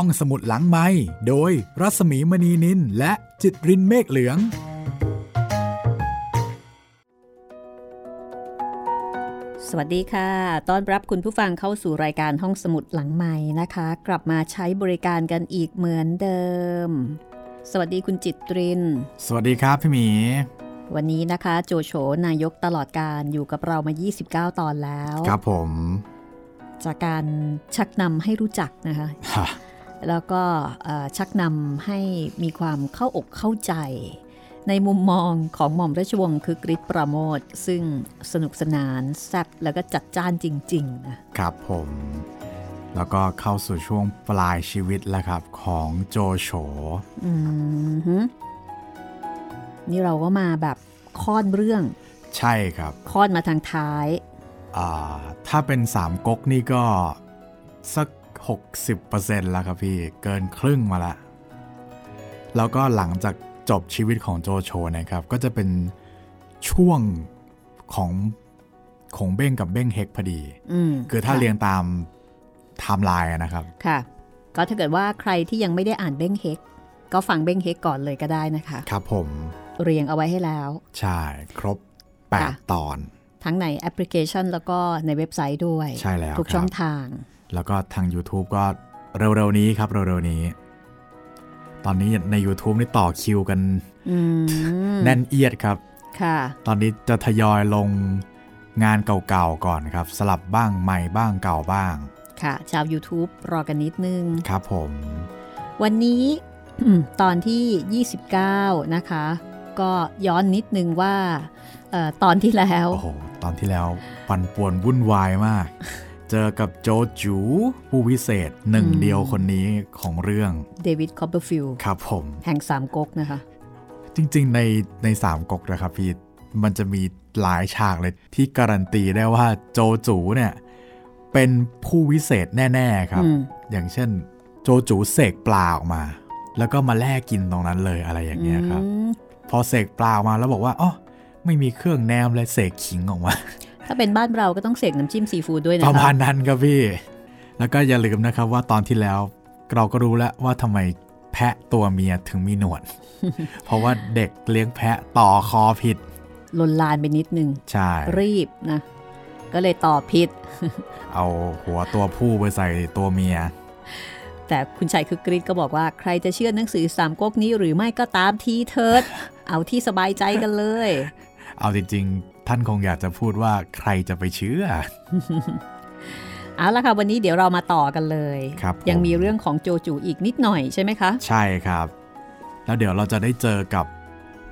ห้องสมุดหลังไม้โดยรัสมีมณีนินและจิตรินเมฆเหลือง สวัสดีค่ะ ต้อนรับคุณผู้ฟังเข้าสู่รายการห้องสมุดหลังใหม่นะคะ กลับมาใช้บริการกันอีกเหมือนเดิม สวัสดีคุณจิตริน สวัสดีครับพี่หมีวันนี้นะคะ โจโฉนายกตลอดการอยู่กับเรามา 29 ตอนแล้ว ครับผม จากการชักนำให้รู้จักนะคะฮะ แล้วก็เอ่อชักนำให้มีความเข้าอกเข้าใจ ในมุมมองของหม่อมราชวงศ์คือกริชปราโมทซึ่งสนุกสนานแซ่บแล้วก็จัดจ้านจริงๆนะครับผม แล้วก็เข้าสู่ช่วงปลายชีวิตแล้วครับของโจโฉอืมฮึนี่เราก็มาแบบค่อนเรื่อง ใช่ครับค่อนมาทางท้ายอ่าถ้าเป็นสามก๊กนี่ก็สัก 60%แล้วครับพี่เกินครึ่งมาละ แล้วก็หลังจากจบชีวิตของโจโฉนะครับ ก็จะเป็นช่วงของของเบ้งกับเบ้งเฮกพอดีอืมคือถ้าะเรียงตามไทม์ไลน์นะครับ ค่ะ ก็ถ้าเกิดว่าใครที่ยังไม่ได้อ่านเบ้งเฮกก็ฟังเบ้งเฮกก่อนเลยก็ได้นะคะ ครับผม เรียงเอาไว้ให้แล้ว ใช่ ครบค่ะ8ตอน ทั้งในแอปพลิเคชันแล้วก็ในเว็บไซต์ด้วย ใช่แล้วทุกครับช่องทาง แล้วก็ทาง YouTube ก็เร็วๆนี้ครับเร็วๆนี้ ตอนนี้ใน YouTube นี่ต่อคิวกันอืมแน่นเอียดครับค่ะตอนนี้จะทยอยลงงานเก่าๆก่อนครับ สลับบ้างใหม่บ้างเก่าบ้าง ค่ะ ชาว YouTube รอกันนิดนึง ครับผม วันนี้ตอนที่ 29 นะคะ ก็ย้อนนิดนึงว่าเออตอนที่แล้ว โอ้โห ตอนที่แล้ว ปั่นป่วนวุ่นวายมาก เจอกับโจจู๋ผู้วิเศษหนึ่งอืมเดียวคนนี้ของเรื่องเดวิดคอปเปอร์ฟิลด์ครับผม แห่งสามก๊กนะคะ จริงๆในในสามก๊กนะครับพี่ มันจะมีหลายฉากเลยที่การันตีได้ว่าโจจู๋เนี่ย เป็นผู้วิเศษแน่ ๆ ครับอืมอย่างเช่น โจจูเสกปลาออกมา แล้วก็มาแลกกินตรงนั้นเลยอะไรอย่างเงี้ยครับอืมพอเสกปลาออกมาแล้วบอกว่าอ๋อไม่มีเครื่องแนมเลยเสกขิงออกมา ถ้าเป็นบ้านเราก็ต้องเสกน้ำจิ้มซีฟู้ดด้วยนะประมาคะณนั้นครับพี่ แล้วก็อย่าลืมนะครับว่าตอนที่แล้วเราก็รู้แล้วว่าทำไมแพะตัวเมียถึงมีหนวด เพราะว่าเด็กเลี้ยงแพะต่อคอผิดลนลานไปนิดนึง ใช่ รีบนะ ก็เลยตอบผิด เอาหัวตัวผู้ไปใส่ตัวเมีย แต่คุณชัยคือกรีดก็บอกว่าใครจะเชื่อหนังสือสามก๊กนี้หรือไม่ก็ตามทีเถิด เอาที่สบายใจกันเลย เอาจริงๆ ท่านคงอยากจะพูดว่าใครจะไปเชื่อ เอาละค่ะ วันนี้เดี๋ยวเรามาต่อกันเลยครับผมยังมีเรื่องของโจจูอีกนิดหน่อยใช่ไหมคะ ใช่ครับ แล้วเดี๋ยวเราจะได้เจอกับ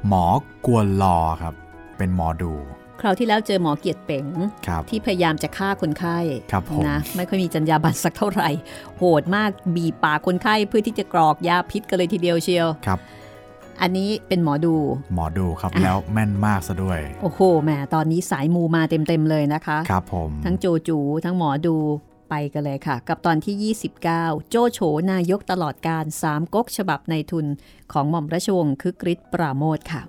หมอกวนลอครับ เป็นหมอดูคราวที่แล้วเจอหมอเกียรติเป๋งครับที่พยายามจะฆ่าคนไข้ครับผมนะไม่ค่อยมีจรรยาบรรณสักเท่าไหร่ โหดมากบีบปากคนไข้เพื่อที่จะกรอกยาพิษกันเลยทีเดียวเชียวครับ อันนี้เป็นหมอดู หมอดูครับอะแล้วแม่นมากซะด้วย โอ้โหแหมตอนนี้สายมูมาเต็มๆเลยนะคะ ครับผม ทั้งโจจูทั้งหมอดูไปกันเลยค่ะ กับตอนที่ 29 โจโฉนายกตลอดการสามก๊กฉบับในทุนของหม่อมราชวงศ์คึกฤทธิ์ปราโมทค่ะ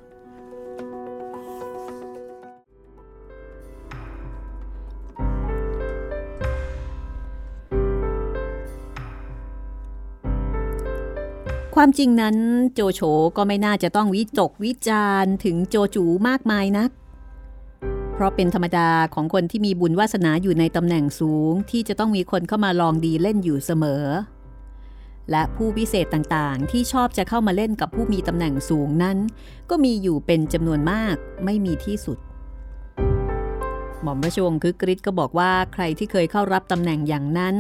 ความจริงนั้นโจโฉก็ไม่น่าจะต้องวิจกวิจารถึงโจจูมากมายนัก เพราะเป็นธรรมดาของคนที่มีบุญวาสนาอยู่ในตำแหน่งสูงที่จะต้องมีคนเข้ามาลองดีเล่นอยู่เสมอ และผู้พิเศษต่างๆ ที่ชอบจะเข้ามาเล่นกับผู้มีตำแหน่งสูงนั้น ก็มีอยู่เป็นจำนวนมากไม่มีที่สุด หม่อมราชวงศ์คือกริชก็บอกว่าใครที่เคยเข้ารับตำแหน่งอย่างนั้น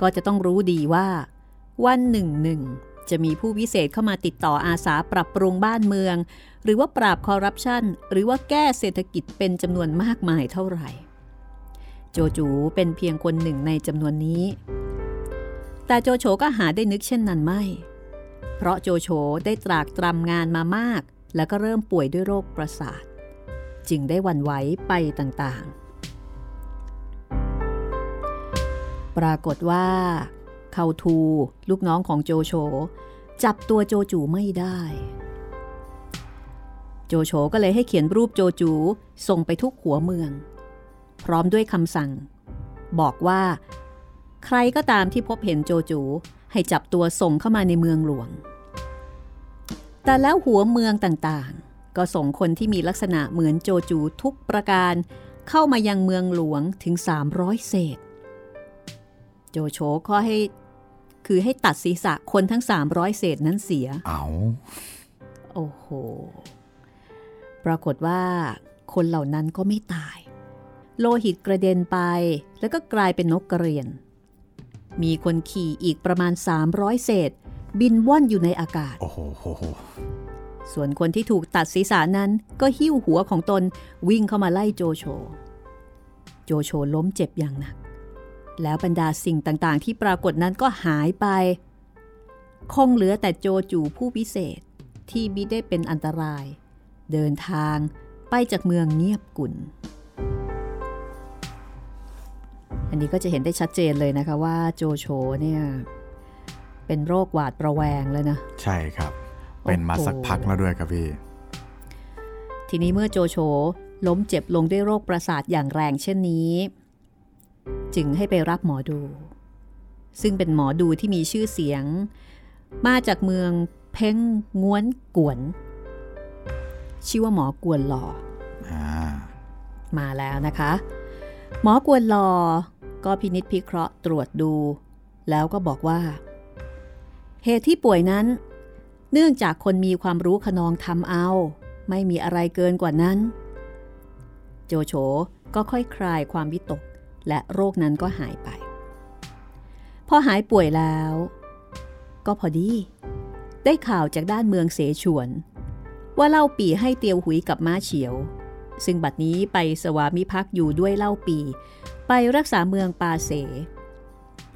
ก็จะต้องรู้ดีว่า วันหนึ่งหนึ่ง จะมีผู้วิเศษเข้ามาติดต่ออาสาปรับปรุงบ้านเมือง หรือว่าปราบคอร์รัปชันหรือว่าแก้เศรษฐกิจเป็นจำนวนมากมายเท่าไหร่ โจจูเป็นเพียงคนหนึ่งในจำนวนนี้ แต่โจโฉก็หาได้นึกเช่นนั้นไม่ เพราะโจโฉได้ตรากตรำงานมามาก แล้วก็เริ่มป่วยด้วยโรคประสาท จึงได้วันไหวไปต่างๆ ปรากฏว่า เขาทู ลูกน้องของโจโฉจับตัวโจจูไม่ได้ โจโฉก็เลยให้เขียนรูปโจจูส่งไปทุกหัวเมือง พร้อมด้วยคำสั่ง บอกว่า ใครก็ตามที่พบเห็นโจจูให้จับตัวส่งเข้ามาในเมืองหลวง แต่แล้วหัวเมืองต่างๆ ก็ส่งคนที่มีลักษณะเหมือนโจจูทุกประการเข้ามายังเมืองหลวงถึง 300 เศษ โจโฉก็ให้ คือให้ตัดศีรษะคนทั้ง 300 เศษนั้นเสีย เอาโอ้โห ปรากฏว่า คนเหล่านั้นก็ไม่ตาย โลหิตกระเด็นไป แล้วก็กลายเป็นนกกระเรียน มีคนขี่อีกประมาณ 300 เศษ บินว่อนอยู่ในอากาศ โอ้โหโหโหส่วนคนที่ถูกตัดศีรษะนั้นก็หิ้วหัวของตนวิ่งเข้ามาไล่โจโฉ โจโฉล้มเจ็บอย่างหนัก แล้วบรรดาสิ่งต่างๆ ที่ปรากฏนั้นก็หายไป คงเหลือแต่โจจูผู้พิเศษที่มิได้เป็นอันตราย เดินทางไปจากเมืองเงียบกุนอันนี้ก็จะเห็นได้ชัดเจนเลยนะคะว่าโจโฉเนี่ยเป็นโรคหวาดประแวงแล้วนะ ใช่ครับ เป็นมาสักพักแล้วด้วยครับพี่ ทีนี้เมื่อโจโฉล้มเจ็บลงด้วยโรคประสาทอย่างแรงเช่นนี้ จึงให้ไปรับหมอดู ซึ่งเป็นหมอดูที่มีชื่อเสียง มาจากเมืองเพ้งง้วนกวน ชื่อว่าหมอกวนหลออ่ามาแล้วนะคะ หมอกวนลอก็พินิษพิเคราะห์ตรวจดู แล้วก็บอกว่า เหตุที่ป่วยนั้น เนื่องจากคนมีความรู้ขนองทำเอา ไม่มีอะไรเกินกว่านั้น โจโฉก็ค่อยคลายความวิตก และโรคนั้นก็หายไป พอหายป่วยแล้ว ก็พอดี ได้ข่าวจากด้านเมืองเสฉวน ว่าเล่าปีให้เตียวหุยกับม้าเฉียว ซึ่งบัดนี้ไปสวามิภักดิ์อยู่ด้วยเล่าปี ไปรักษาเมืองปาเส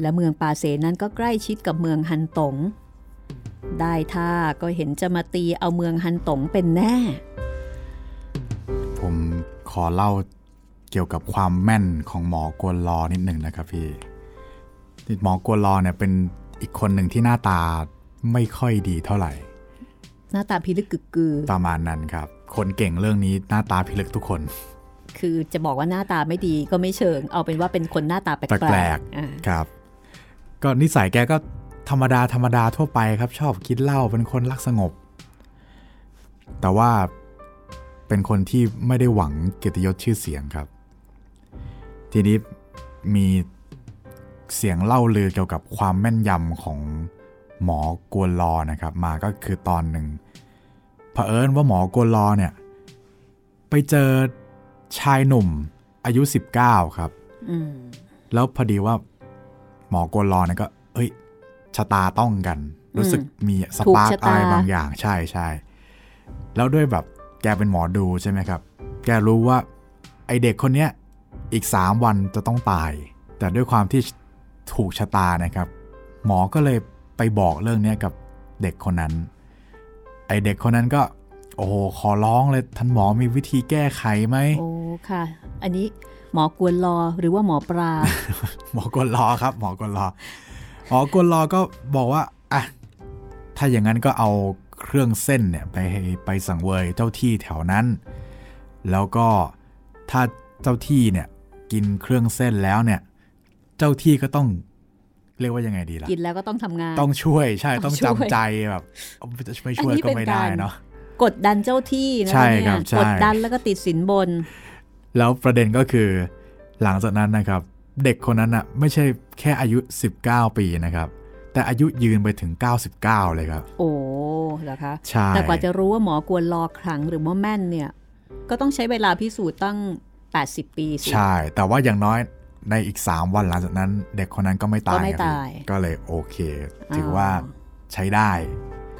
และเมืองปาเสนั้นก็ใกล้ชิดกับเมืองฮันตงได้ท่าก็เห็นจะมาตีเอาเมืองฮันตงเป็นแน่ ผมขอเล่า เกี่ยวกับความแม่นของหมอกวนลอนิดหนึ่งนะครับพี่หมอกวนลอเนี่ยเป็นอีกคนหนึ่งที่หน้าตาไม่ค่อยดีเท่าไหร่ หน้าตาพิลึกกึกกือประมาณนั้นครับ คนเก่งเรื่องนี้หน้าตาพิลึกทุกคน คือจะบอกว่าหน้าตาไม่ดีก็ไม่เชิง เอาเป็นว่าเป็นคนหน้าตาแปลแปลกกๆอ่าครับ ก็นิสัยแกก็ธรรมดาธรรมดาทั่วไปครับ ชอบกินเหล้าเป็นคนรักสงบ แต่ว่าเป็นคนที่ไม่ได้หวังเกียรติยศชื่อเสียงครับ ทีนี้มีเสียงเล่าลือเกี่ยวกับความแม่นยำของหมอกวนลอนะครับ มาก็คือตอนหนึ่งเผอิญว่าหมอกวนลอเนี่ย ไปเจอชายหนุ่มอายุ 19 ครับอืมแล้วพอดีว่า หมอกวนรอเนี่ยก็ เอ้ย ชะตาต้องกัน รู้สึกมีสถูกปาร์กชะอะตาไรบางอย่างใช่ใช่แล้วด้วยแบบแกเป็นหมอดูใช่ไหมครับ แกรู้ว่า ไอเด็กคนเนี้ย อีกสามวันจะต้องตาย แต่ด้วยความที่ถูกชะตานะครับ หมอก็เลยไปบอกเรื่องเนี้ยกับเด็กคนนั้น ไอเด็กคนนั้นก็โอ้โหขอร้องเลยท่านหมอมีวิธีแก้ไขไหมโอ้ค่ะ อันนี้หมอกวนรอหรือว่าหมอปลา หมอกวนรอครับ หมอกวนรอหมอกวนรอก็บอกว่าอะถ้าอย่างนั้นก็เอาเครื่องเส้นเนี่ยไปไปสังเวยเจ้าที่แถวนั้น แล้วก็ถ้าเจ้าที่เนี่ย กินเครื่องเส้นแล้วเนี่ย เจ้าที่ก็ต้องเรียกว่ายังไงดีล่ะ กินแล้วก็ต้องทำงาน ต้องช่วยใช่ต้ต้อองงช่วยจำใจแบบเอาจะไม่ช่วยอันนี้ก็เป็นไม่ได้การเนาะกดดันเจ้าที่นะใช่คะเนี่ครัยบใช่กดดันแล้วก็ติดสินบน แล้วประเด็นก็คือ หลังจากนั้นนะครับ เด็กคนนั้นอะไม่ใช่แค่อายุ 19 ปีนะครับ แต่อายุยืนไปถึง 99 เลยครับ โอ้เหรอคะใช่แต่กว่าจะรู้ว่าหมอกวนรอครั้งหรือว่าแม่นเนี่ย ก็ต้องใช้เวลาพิสูจน์ตั้ง 80 ปีสิใช่ แต่ว่าอย่างน้อยในอีก 3 วันหลังจากนั้น เด็กคนนั้นก็ไม่ตายก็ไม่ครับพี่ตาย ก็เลยโอเค ถือออว่าใช้ได้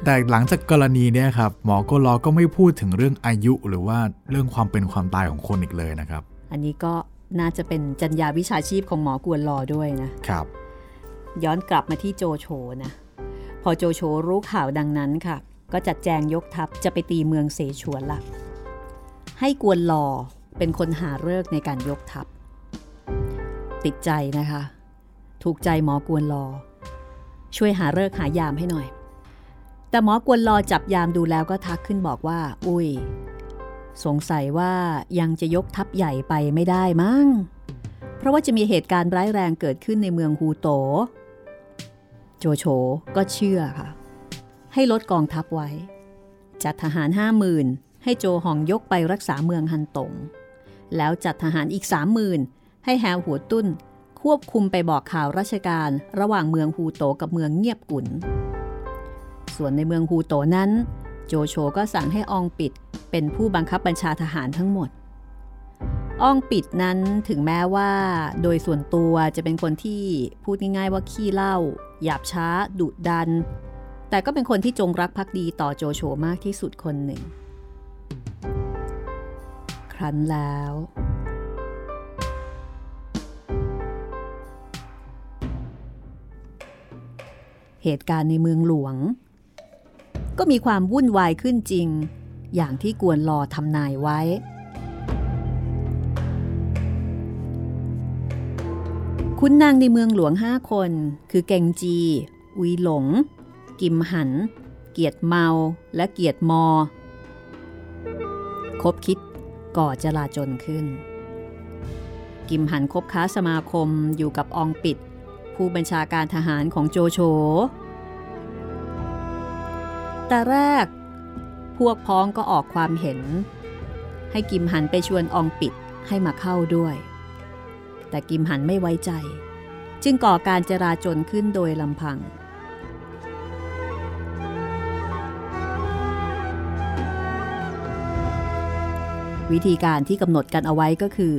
แต่หลังจากกรณีเนี้ยครับ หมอก็รอก็ไม่พูดถึงเรื่องอายุหรือว่าเรื่องความเป็นความตายของคนอีกเลยนะครับ อันนี้ก็น่าจะเป็นจรรยาวิชาชีพของหมอกวนรอด้วยนะครับ ย้อนกลับมาที่โจโฉนะ พอโจโฉรู้ข่าวดังนั้นค่ะ ก็จัดแจงยกทัพจะไปตีเมืองเสฉวนละให้กวนลอ เป็นคนหาเลิกในการยกทัพ ติดใจนะคะ ถูกใจหมอกวนลอ ช่วยหาเลิกหายามให้หน่อย แต่หมอกวนลอจับยามดูแล้วก็ทักขึ้นบอกว่า อุ้ย สงสัยว่ายังจะยกทัพใหญ่ไปไม่ได้มั้ง เพราะว่าจะมีเหตุการณ์ร้ายแรงเกิดขึ้นในเมืองฮูโต โจโฉก็เชื่อค่ะ ให้ลดกองทัพไว้ จัดทหารห้าหมื่นให้โจหองยกไปรักษาเมืองฮันตง แล้วจัดทหารอีกสามหมื่นให้แฮวหัวตุ้น ควบคุมไปบอกข่าวราชการระหว่างเมืองฮูโตกับเมืองเงียบกุนส่วนในเมืองฮูโตนั้น โจโฉก็สั่งให้อองปิดเป็นผู้บังคับบัญชาทหารทั้งหมดอองปิดนั้นถึงแม้ว่า โดยส่วนตัวจะเป็นคนที่พูดง่ายๆว่าขี้เล่า หยาบช้า ดุดัน แต่ก็เป็นคนที่จงรักภักดีต่อโจโฉมากที่สุดคนหนึ่ง ครั้นแล้ว เหตุการณ์ในเมืองหลวง ก็มีความวุ่นวายขึ้นจริง อย่างที่กวนรอทำนายไว้ คุณนางในเมืองหลวงห้าคน คือเกงจีอุยหลง กิมหัน เกียรติเมาและเกียรติมอคบคิด ก่อจลาจนขึ้น กิมหันคบค้าสมาคมอยู่กับองปิด ผู้บัญชาการทหารของโจโฉแต่แรก พวกพ้องก็ออกความเห็น ให้กิมหันไปชวนองปิดให้มาเข้าด้วย แต่กิมหันไม่ไว้ใจ จึงก่อการจราจนขึ้นโดยลำพัง วิธีการที่กำหนดกันเอาไว้ก็คือ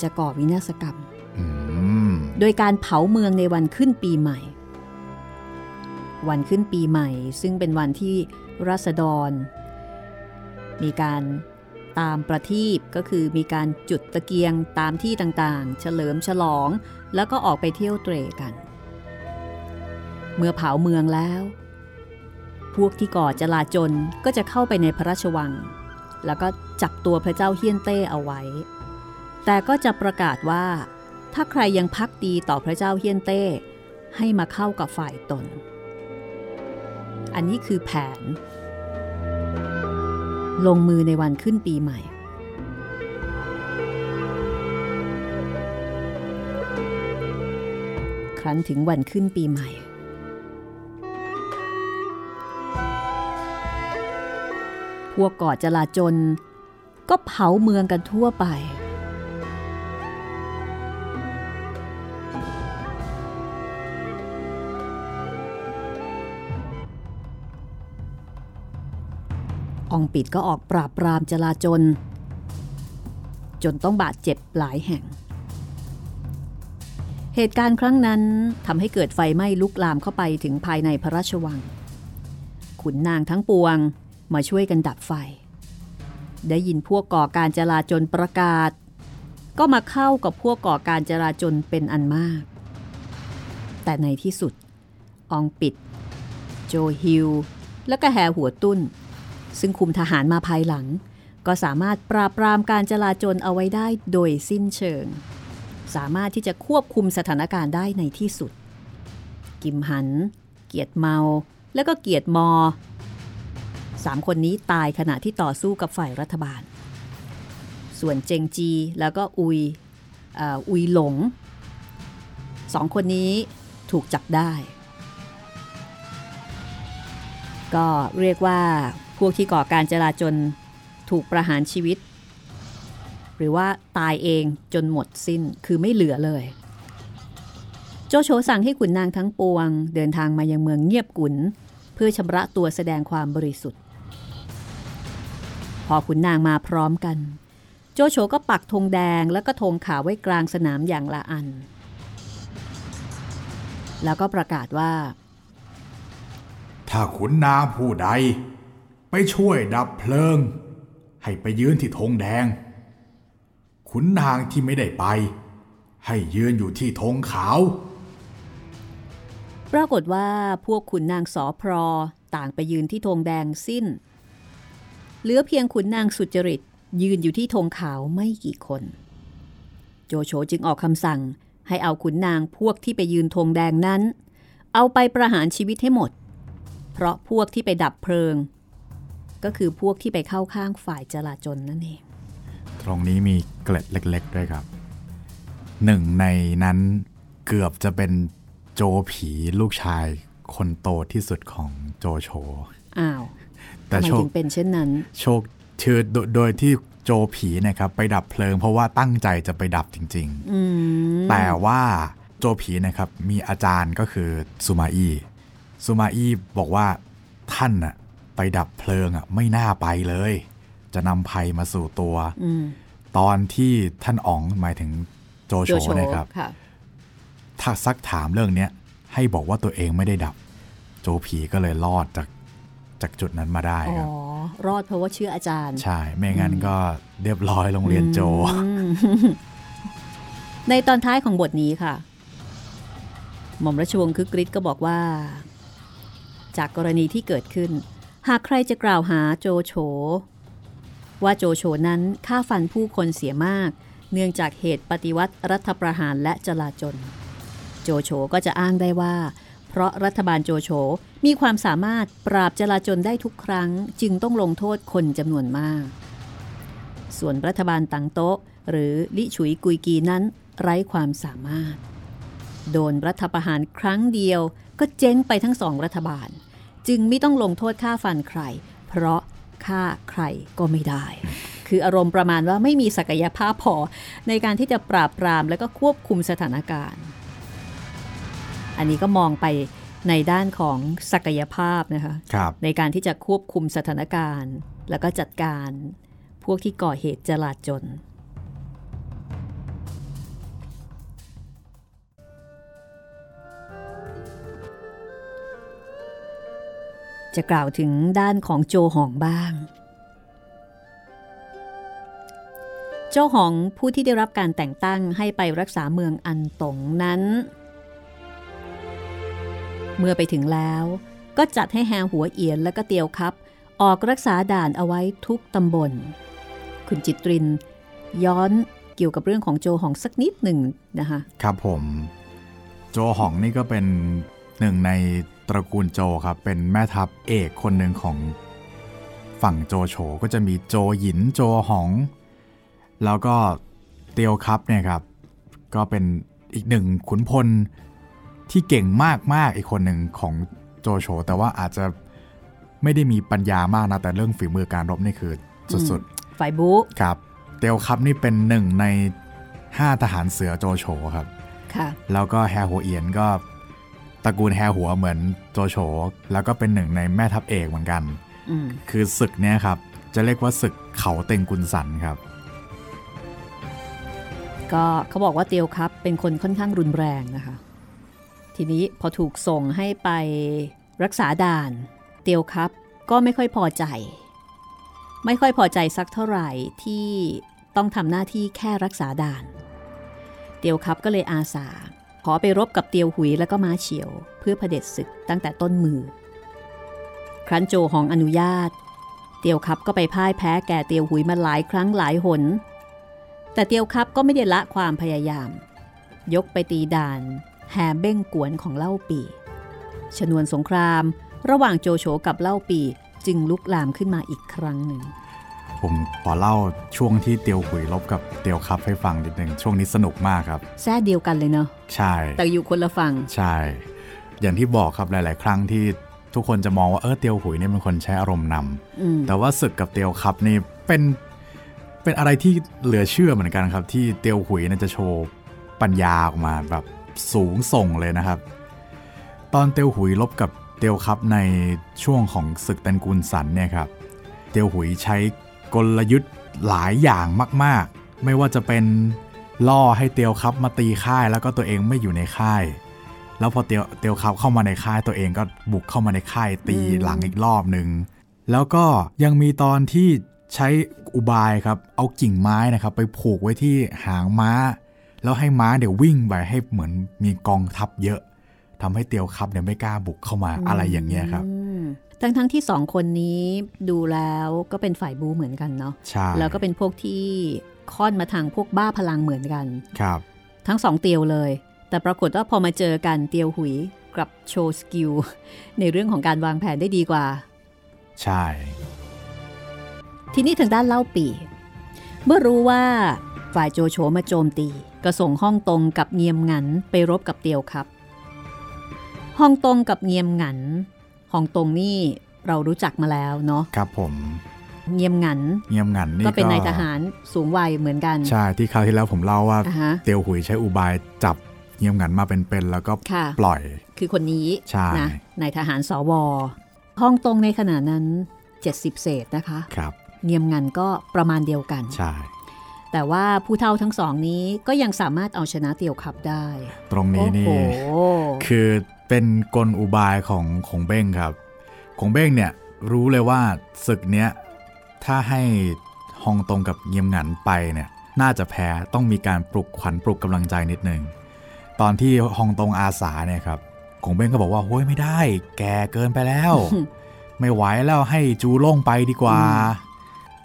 จะก่อวินาศกรรม โดยการเผาเมืองในวันขึ้นปีใหม่ วันขึ้นปีใหม่ ซึ่งเป็นวันที่รัษฎร มีการตามประทีปก็คือมีการจุดตะเกียงตามที่ต่างๆ เฉลิมฉลอง แล้วก็ออกไปเที่ยวเตรกัน เมื่อเผาเมืองแล้ว พวกที่ก่อจลาจลก็จะเข้าไปในพระราชวัง แล้วก็จับตัวพระเจ้าเฮียนเต้เอาไว้ แต่ก็จะประกาศว่า ถ้าใครยังพักดีต่อพระเจ้าเฮียนเต้ ให้มาเข้ากับฝ่ายตน อันนี้คือแผน ลงมือในวันขึ้นปีใหม่ ครั้นถึงวันขึ้นปีใหม่ พวกก่อจลาจนก็เผาเมืองกันทั่วไป องปิดก็ออกปราบปรามจลาจนจนต้องบาดเจ็บหลายแห่ง เหตุการณ์ครั้งนั้นทำให้เกิดไฟไหม้ลุกลามเข้าไปถึงภายในพระราชวัง ขุนนางทั้งปวง มาช่วยกันดับไฟ ได้ยินพวกก่อการจลาจลประกาศ ก็มาเข้ากับพวกก่อการจลาจลเป็นอันมาก แต่ในที่สุด อองปิด โจฮิล และก็แฮหัวตุ้น ซึ่งคุมทหารมาภายหลัง ก็สามารถปราบปรามการจลาจลเอาไว้ได้โดยสิ้นเชิง สามารถที่จะควบคุมสถานการณ์ได้ในที่สุด กิมหัน เกียรติเมา และก็เกียรติมอ สามคนนี้ตายขณะที่ต่อสู้กับฝ่ายรัฐบาล ส่วนเจงจีแล้วก็อุยอุยหลงสองคนนี้ถูกจับได้ ก็เรียกว่าพวกที่ก่อการจลาจลถูกประหารชีวิต หรือว่าตายเองจนหมดสิ้นคือไม่เหลือเลย โจโฉสั่งให้ขุนนางทั้งปวง เดินทางมายังเมืองเงียบกุนเพื่อชำระตัวแสดงความบริสุทธิ์ พอขุนนางมาพร้อมกัน โจโฉก็ปักธงแดงแล้วก็ธงขาวไว้กลางสนามอย่างละอัน แล้วก็ประกาศว่า ถ้าขุนนางผู้ใด ไปช่วยดับเพลิง ให้ไปยืนที่ธงแดง ขุนนางที่ไม่ได้ไป ให้ยืนอยู่ที่ธงขาวปรากฏว่าพวกขุนนางสอพรอต่างไปยืนที่ธงแดงสิ้น เหลือเพียงขุนนางสุจริต ยืนอยู่ที่ธงขาวไม่กี่คน โจโฉจึงออกคำสั่งให้เอาขุนนางพวกที่ไปยืนธงแดงนั้น เอาไปประหารชีวิตให้หมด เพราะพวกที่ไปดับเพลิง ก็คือพวกที่ไปเข้าข้างฝ่ายจลาจลนั่นเอง ตรงนี้มีเกล็ดเล็ก ๆ ด้วยครับ หนึ่งในนั้นเกือบจะเป็นโจผีลูกชายคนโตที่สุดของโจโฉ อ้าวแต่ทำไมโชคถึงเป็นเช่นนั้น โชคคือโดโดยที่โจผีนะครับไปดับเพลิง เพราะว่าตั้งใจจะไปดับจริงอืมๆแต่ว่าโจผีนะครับมีอาจารย์ก็คือซูมาอี้ซูมาอี้บอกว่าท่านน่ะไปดับเพลิงอะไม่น่าไปเลย จะนำภัยมาสู่ตัวอืมตอนที่ท่านอ๋องหมายถึงโจโจโฉโฉนะครับค่ะถ้าซักถามเรื่องเนี้ยให้บอกว่าตัวเองไม่ได้ดับ โจผีก็เลยรอดจาก จากจุดนั้นมาได้อ๋ครับอรอดเพราะว่าเชื่ออาจารย์ ใช่ ไม่งั้นก็เรียบร้อยโรงเรียนโจอืมในตอนท้ายของบทนี้ค่ะ หม่อมราชวงศ์คึกฤทธิ์ก็บอกว่า จากกรณีที่เกิดขึ้น หากใครจะกล่าวหาโจโฉว่าโจโฉนั้นฆ่าฟันผู้คนเสียมาก เนื่องจากเหตุปฏิวัติรัฐประหารและจลาจล โจโฉก็จะอ้างได้ว่า เพราะรัฐบาลโจโฉมีความสามารถปราบจลาจลได้ทุกครั้ง จึงต้องลงโทษคนจำนวนมาก ส่วนรัฐบาลตังโต๊ะ หรือลิฉุยกุยกีนั้น ไร้ความสามารถ โดนรัฐประหารครั้งเดียวก็เจ๊งไปทั้งสองรัฐบาล จึงไม่ต้องลงโทษฆ่าฟันใคร เพราะฆ่าใครก็ไม่ได้ คืออารมณ์ประมาณว่าไม่มีศักยภาพพอในการที่จะปราบปรามและก็ควบคุมสถานการณ์ อันนี้ก็มองไปในด้านของศักยภาพนะคะครับในการที่จะควบคุมสถานการณ์ แล้วก็จัดการพวกที่ก่อเหตุจลาจลจะกล่าวถึงด้านของโจหองบ้าง โจหองผู้ที่ได้รับการแต่งตั้งให้ไปรักษาเมืองอันตงนั้น เมื่อไปถึงแล้วก็จัดให้แฮหัวเอียนและก็เตียวครับ ออกรักษาด่านเอาไว้ทุกตำบล คุณจิตริน ย้อนเกี่ยวกับเรื่องของโจหองสักนิดหนึ่งนะคะครับผม โจหองนี่ก็เป็นหนึ่งในตระกูลโจครับ เป็นแม่ทัพเอกคนหนึ่งของฝั่งโจโฉก็จะมีโจหยินโจหอง แล้วก็เตียวครับเนี่ยครับ ก็เป็นอีกหนึ่งขุนพล ที่เก่งมากๆอีกคนหนึ่งของโจโฉแต่ว่าอาจจะไม่ได้มีปัญญามากนะ แต่เรื่องฝีมือการรบนี่คือสุดๆ ฝ่ายบูครับเตียวครับนี่เป็นหนึ่งใน 5 ทหารเสือโจโฉครับค่ะแล้วก็แฮหัวเอียนก็ตระกูลแฮหัวเหมือนโจโฉแล้วก็เป็นหนึ่งในแม่ทัพเอกเหมือนกันอืมคือศึกเนี้ยครับ จะเรียกว่าศึกเขาเต็งกุนสันครับ ก็เขาบอกว่าเตียวครับ เป็นคนค่อนข้างรุนแรงนะคะ ทีนี้พอถูกส่งให้ไปรักษาด่าน เตียวครับก็ไม่ค่อยพอใจ ไม่ค่อยพอใจสักเท่าไหร่ที่ต้องทำหน้าที่แค่รักษาด่าน เตียวครับก็เลยอาสา ขอไปรบกับเตียวหุยและก็ม้าเฉียว เพื่อเผด็จศึกตั้งแต่ต้นมือ ครั้นโจหองอนุญาต เตียวครับก็ไปพ่ายแพ้แก่เตียวหุยมาหลายครั้งหลายหน แต่เตียวครับก็ไม่ได้ละความพยายาม ยกไปตีด่าน แห่เบ้งกวนของเล่าปีชนวนสงคราม ระหว่างโจโฉกับเล่าปีจึงลุกลามขึ้นมาอีกครั้งหนึ่ง ผมขอเล่าช่วงที่เตียวหุยรบกับเตียวครับให้ฟังนิดหนึ่งช่วงนี้สนุกมากครับแท้เดียวกันเลยเนาะใช่ แต่อยู่คนละฝั่งใช่ อย่างที่บอกครับหลาย ๆ ครั้งที่ทุกคนจะมองว่าเออเตียวหุยเนี่ยเป็นคนใช้อารมณ์นำอืมแต่ว่าศึกกับเตียวครับนี่เป็นเป็นอะไรที่เหลือเชื่อเหมือนกันครับ ที่เตียวหุยเนี่ยจะโชว์ปัญญาออกมาแบบ สูงส่งเลยนะครับ ตอนเตียวหุยลบกับเตียวครับในช่วงของศึกแตนกุลสันเนี่ยครับ เตียวหุยใช้กลยุทธ์หลายอย่างมาก ๆ ไม่ว่าจะเป็นล่อให้เตียวครับมาตีค่ายแล้วก็ตัวเองไม่อยู่ในค่าย แล้วพอเตียวเตียวครับเข้ามาในค่ายตัวเองก็บุกเข้ามาในค่ายตีหลังอีกรอบหนึ่งแล้วก็ยังมีตอนที่ใช้อุบายครับ เอากิ่งไม้นะครับ ไปผูกไว้ที่หางม้า แล้วให้ม้าเดี๋ยววิ่งไปให้เหมือนมีกองทัพเยอะทำให้เตียวคับเนี่ยไม่กล้าบุกเข้ามาอะไรอย่างเงี้ยครับอืมทั้งทั้งๆที่สองคนนี้ดูแล้วก็เป็นฝ่ายบู๊เหมือนกันเนาะใช่แล้วก็เป็นพวกที่ค่อนมาทางพวกบ้าพลังเหมือนกันครับ ทั้งสองเตียวเลย แต่ปรากฏว่าพอมาเจอกันเตียวหุยกลับโชว์ skill ในเรื่องของการวางแผนได้ดีกว่า ใช่ ทีนี้ทางด้านเล่าปี่ เมื่อรู้ว่าฝ่ายโจโฉมาโจมตี ก็ส่งห้องตรงกับเงียมงันไปรบกับเตียวครับฮองตงกับเงียมหงันฮองตงนี่เรารู้จักมาแล้วเนาะครับผมเงียมหงันเงียบงันนี่ก็ก็เป็นนายทหารสูงวัยเหมือนกัน ใช่ที่คราวที่แล้วผมเล่าว่าอ่าฮะเตียวหุยใช้อุบายจับเงียบงันมาเป็นๆแล้วก็ค่ะปล่อย คือคนนี้ใช่นะนายทหารสวฮ่องตงในขณะนั้น 70 เศษนะคะครับเงียมงันก็ประมาณเดียวกันใช่ แต่ว่าผู้เท่าทั้งสองนี้ก็ยังสามารถเอาชนะเตียวขับได้ ตรงนี้โอ้นี่โหคือเป็นกลอุบายของขงเบ้งครับขงเบ้งเนี่ยรู้เลยว่าศึกเนี้ยถ้าให้ฮองตงกับเงียมหงันไปเนี่ยน่าจะแพ้ต้องมีการปลุกขวัญปลุกกำลังใจนิดนึงตอนที่ฮองตงอาสาเนี่ยครับขงเบ้งก็บอกว่าโอ้ยไม่ได้ แกเกินไปแล้ว ไม่ไหวแล้วให้จูโล่งไปดีกว่า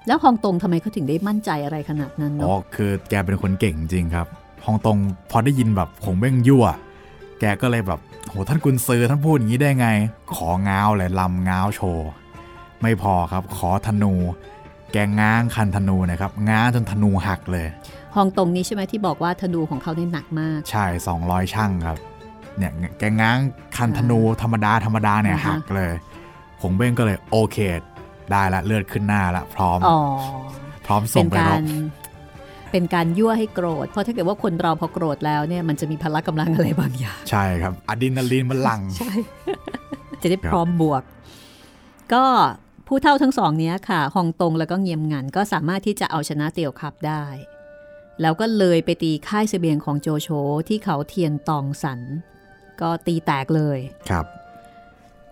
แล้วฮองตงทำไมเขาถึงได้มั่นใจอะไรขนาดนั้นอ๋อเนาะคือแกเป็นคนเก่งจริงครับฮองตงพอได้ยินแบบขงเบ้งยั่ว แกก็เลยแบบโหท่านกุนซือท่านพูดอย่างนี้ได้ไง ของ้าวเลยลำง้าวโชว์ ไม่พอครับขอธนู แกง้างคันธนูนะครับ ง้างจนธนูหักเลย ฮองตงนี้ใช่ไหมที่บอกว่าธนูของเขาเนี่ยหนักมาก ใช่ 200 ช่างครับ เนี่ยแกง้างคันธนูธรรมดาธรรมดาเนี่ยอ่าฮะ หักเลยขงเบ้งก็เลยโอเค ได้ละเลือดขึ้นหน้าละพร้อมอ๋อพร้อมเป็ส่งนไปการบรเป็นการยั่วให้โกรธ เพราะถ้าเกิดว่าคนเราพอโกรธแล้วเนี่ยมันจะมีพละกำลังอะไรบางอย่าง ใช่ครับอะดรีนาลีนมันหลังใช่จะได้พร้อมบวก ก็ผู้เท่าทั้งสองเนี้ยค่ะฮองตงแล้วก็เงียมงันก็สามารถที่จะเอาชนะเตียวคับได้ แล้วก็เลยไปตีค่ายเสบียงของโจโฉที่เขาเทียนตองสัน ก็ตีแตกเลยครับ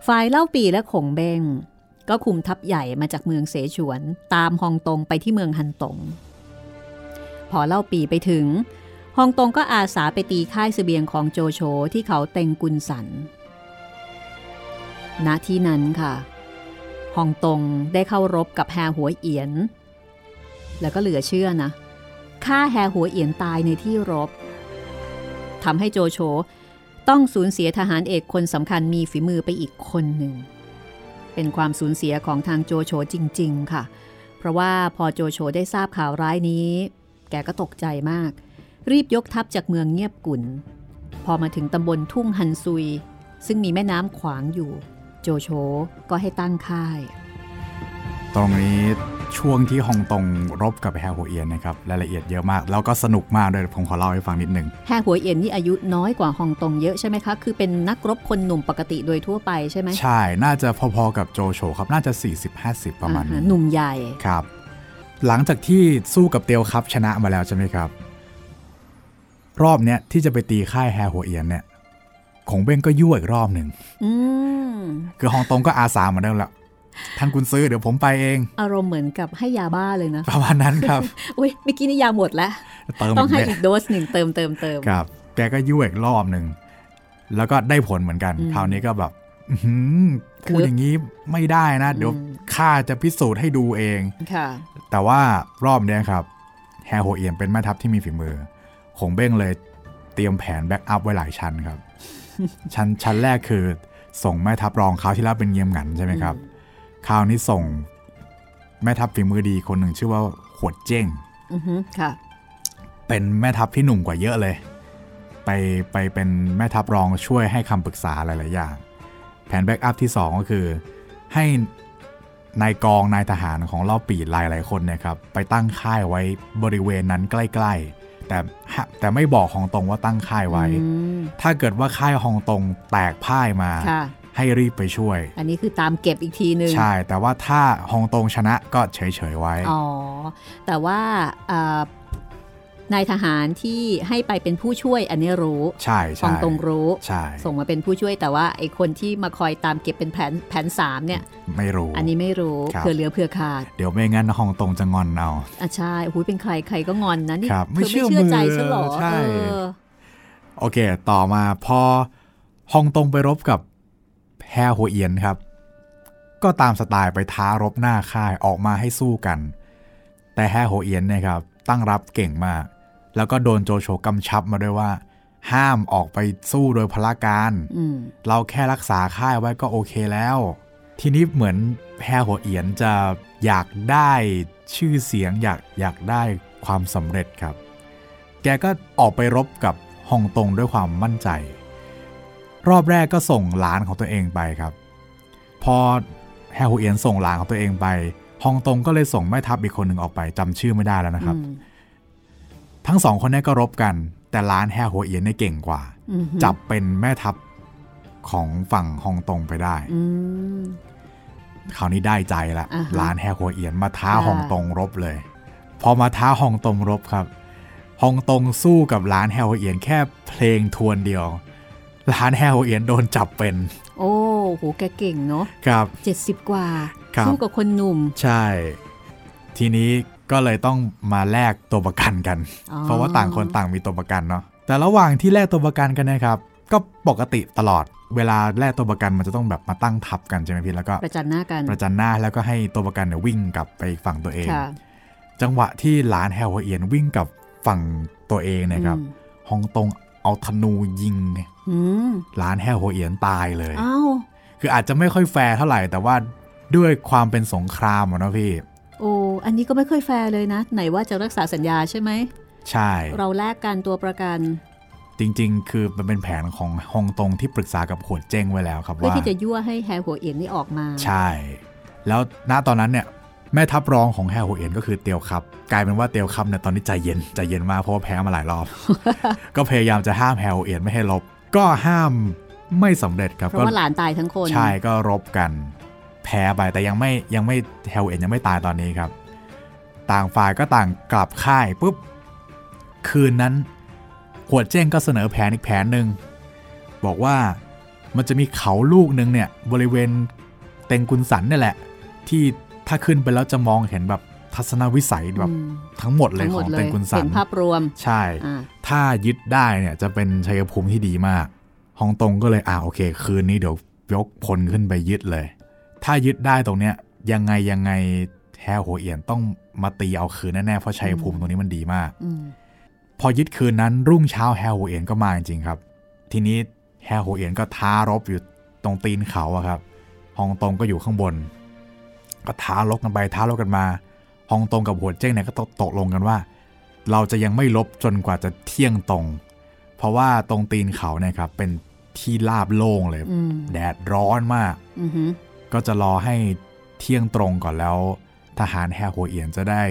ฝ่ายเล่าปีและขงเบง ก็คุมทัพใหญ่มาจากเมืองเสฉวน ตามฮองตงไปที่เมืองฮันตง พอเล่าปีไปถึงฮองตงก็อาสาไปตีค่ายเสบียงของโจโฉที่เขาเต็งกุนสัน ณ ที่นั้นค่ะฮองตงได้เข้ารบกับแฮหัวเอียน แล้วก็เหลือเชื่อนะฆ่าแฮหัวเอียนตายในที่รบทำให้โจโฉต้องสูญเสียทหารเอกคนสำคัญมีฝีมือไปอีกคนหนึ่ง เป็นความสูญเสียของทางโจโฉจริง ๆ ค่ะ เพราะว่าพอโจโฉได้ทราบข่าวร้ายนี้ แกก็ตกใจมาก รีบยกทัพจากเมืองเงียบกุนพอมาถึงตำบลทุ่งฮันซุย ซึ่งมีแม่น้ำขวางอยู่ โจโฉก็ให้ตั้งค่าย ตรงนี้ ช่วงที่ฮองตงรบกับแฮโฮเอียนนะครับรายละเอียดเยอะมาก แล้วก็สนุกมากด้วยผมขอเล่าให้ฟังนิดนึงแฮหัวเอียนนี่อายุน้อยกว่าฮองตงเยอะใช่ไหมคะคือเป็นนักรบคนหนุ่มปกติโดยทั่วไปใช่ไหมใช่น่าจะพอๆกับโจโฉครับน่าจะ 40-50 ประมาณอ่านี้ฮะหนุ่มใหญ่ครับ หลังจากที่สู้กับเตียวครับชนะมาแล้วใช่ไหมครับ รอบเนี้ยที่จะไปตีค่ายแฮโฮเอียนเนี่ยขงเบ้งก็ยั่วอีกรอบหนึ่งอืมคือฮองตงก็อาสาเหมือนเดิมแหละ ท่านกุนซื้อเดี๋ยวผมไปเอง อารมณ์เหมือนกับให้ยาบ้าเลยนะประมาณนั้นครับอุ้ยเมื่อกี้นี่ยาหมดแล้วเติมต้องให้เม็ดอีกโดสหนึ่งเติมเติมเติมครับ แกก็ยั่วอีกรอบหนึ่งแล้วก็ได้ผลเหมือนกันอืมคราวนี้ก็แบบอื้อหือพูดคืออย่างนี้ไม่ได้นะ เดี๋ยวอืมข้าจะพิสูจน์ให้ดูเองค่ะ แต่ว่ารอบเนี้ยครับ แฮหัวเอี๋ยนเป็นแม่ทัพที่มีฝีมือขงเบ้งเลยเตรียมแผน backup ไว้หลายชั้นครับ ชั้นชั้นแรกคือส่งแม่ทัพรองคราวที่แล้วเป็นเงียมหงันใช่ไหมครับ คราวนี้ส่ง แม่ทัพฝีมือดีคนหนึ่งชื่อว่าหวดเจ้งอือฮึค่ะเป็นแม่ทัพที่หนุ่มกว่าเยอะเลย ไปไปเป็นแม่ทัพรองช่วยให้คำปรึกษาหลาย ๆ อย่าง แผน backup ที่ 2 ก็คือ ให้นายกองนายทหารของเล่าปีดหลายๆคนเนะครับ ไปตั้งค่ายไว้บริเวณนั้นใกล้ ๆ แต่ฮะแต่ไม่บอกฮองตงว่าตั้งค่ายไว้อืมถ้าเกิดว่าค่ายฮองตงแตกพ่ายมาค่ะ ให้รีบไปช่วย อันนี้คือตามเก็บอีกทีหนึ่งใช่ แต่ว่าถ้าฮองตงชนะก็เฉยๆไว้ อ๋อ แต่ว่าเอ่อนายทหารที่ให้ไปเป็นผู้ช่วยอันนี้รู้ใช่ฟอใช่งตรงรู้ใช่ส่งมาเป็นผู้ช่วยแต่ว่าไอ้คนที่มาคอยตามเก็บเป็นแผนแผนสามเนี่ย ไม่รู้ อันนี้ไม่รู้ครับเผื่อเหลือเผื่อขาด เดี๋ยวไม่งั้นฮองตงจะงอนเอาอะใช่โอ้โหเป็นใครใครก็งอนนะนี่ครับเธไม่อเชื่ไม่อเชื่อใจมือฉันเหรอใช่เออโอเค ต่อมาพอฮองตงไปรบกับ แฮโฮเอียนครับ ก็ตามสไตล์ไปท้ารบหน้าค่ายออกมาให้สู้กัน แต่แฮโฮเอียนเนี่ยครับตั้งรับเก่งมาก แล้วก็โดนโจโฉกำชับมาด้วยว่า ห้ามออกไปสู้โดยพละการอืมเราแค่รักษาค่ายไว้ก็โอเคแล้ว ทีนี้เหมือนแฮโฮเอียนจะอยากได้ชื่อเสียงอยากอยากได้ความสำเร็จครับ แกก็ออกไปรบกับฮองตงด้วยความมั่นใจ รอบแรกก็ส่งหลานของตัวเองไปครับ พอแฮฮูเอียนส่งหลานของตัวเองไปฮองตงก็เลยส่งแม่ทัพอีกคนหนึ่งออกไปจำชื่อไม่ได้แล้วนะครับอืมทั้งสองคนนี้ก็รบกัน แต่ล้านแฮหัวเอียนเนี่ยเก่งกว่าอืมจับเป็นแม่ทัพของฝั่งฮองตงไปได้อืมคราวนี้ได้ใจละอ่าฮะล้านแฮหัวเอียนมาท้าค่ะฮองตงรบเลย พอมาท้าฮองตงรบครับฮองตงสู้กับล้านแฮหัวเอียนแค่เพลงทวนเดียว ล้านแฮหัวเอียนโดนจับเป็น โอ้โหแกเก่งเนาะครับเจ็ดสิบกว่าครับสู้กับคนหนุ่ม ใช่ ทีนี้ก็เลยต้องมาแลกตัวประกันกันอ๋อเพราะว่าต่างคนต่างมีตัวประกันเนาะแต่ระหว่างที่แลกตัวประกันกันนะครับ ก็ปกติตลอด เวลาแลกตัวประกันมันจะต้องแบบมาตั้งทับกันใช่ไหมพี่แล้วก็ประจันหน้ากันประจันหน้าแล้วก็ให้ตัวประกันเนี่ยวิ่งกลับไปฝั่งตัวเองค่ะจังหวะที่หลานแฮวเอียนวิ่งกลับฝั่งตัวเองเนะครับอืมฮองตงเอาธนูยิง อืมหลานแฮวเอียนตายเลยอ้าวคืออาจจะไม่ค่อยแฟร์เท่าไหร่แต่ว่าด้วยความเป็นสงครามอะเนาะพี่โอ้อันนี้ก็ไม่ค่อยแฟร์เลยนะ ไหนว่าจะรักษาสัญญาใช่ไหมใช่ เราแลกกันตัวประกัน จริงๆ คือมันเป็นแผนของฮองตงที่ปรึกษากับหวดเจ้งไว้แล้วครับเพื่อว่าที่จะยั่วให้แฮหัวเอี๋ยนนี่ออกมา ใช่ แล้วณตอนนั้นเนี่ยแม่ทัพรองของแฮหัวเอี๋ยนก็คือเตียวคับ กลายเป็นว่าเตียวคับเนี่ยตอนนี้ใจเย็นใจเย็นมากเพราะว่าแพ้มาหลายรอบ ก็พยายามจะห้ามแฮหัวเอี๋ยนไม่ให้รบ ก็ห้ามไม่สำเร็จครับเพราะว่าหลานตายทั้งคนใช่ก็รบกัน แพ้ไปแต่ยังไม่ยังไม่แฮร์โฮเอียนยังไม่ตายตอนนี้ครับ ต่างฝ่ายก็ต่างกลับค่ายปุ๊บ คืนนั้นขวดเจ้งก็เสนอแผนอีกแผนหนึ่งบอกว่ามันจะมีเขาลูกหนึ่งเนี่ย บริเวณเต็งกุนสันเนี่ยแหละ ที่ถ้าขึ้นไปแล้วจะมองเห็นแบบทัศนวิสัยแบบอืมทั้งหมดเลยทั้งหขมอดงเลเต็ยงกุนสัเห็นนภาพรวมใช่อ่า ถ้ายึดได้เนี่ยจะเป็นชัยภูมิที่ดีมากฮองตงก็เลยอ่าโอเค คืนนี้เดี๋ยวยกพลขึ้นไปยึดเลย ถ้ายึดได้ตรงเนี้ยยังไงยังไงแฮหัวเอียนต้องมาตีเอาคืนแน่ๆเพราะชัยภูมิตรงนี้มันดีมากอืมพอยึดคืนนั้นรุ่งเช้าแฮหัวเอียนก็มาจริงๆครับ ทีนี้แฮหัวเอียนก็ท้ารบอยู่ตรงตีนเขาอะครับฮองตงก็อยู่ข้างบน ก็ท้ารบกันไปท้ารบกันมาฮองตงกับหัวเจ้งเนี่ยก็ตกตกลงกันว่า เราจะยังไม่ลบจนกว่าจะเที่ยงตรง เพราะว่าตรงตีนเขาเนี่ยครับเป็นที่ราบโล่งเลยอืมแดดร้อนมากอือหือก็จะรอให้เที่ยงตรงก่อนแล้ว ทหารแฮหัวเอียนจะได้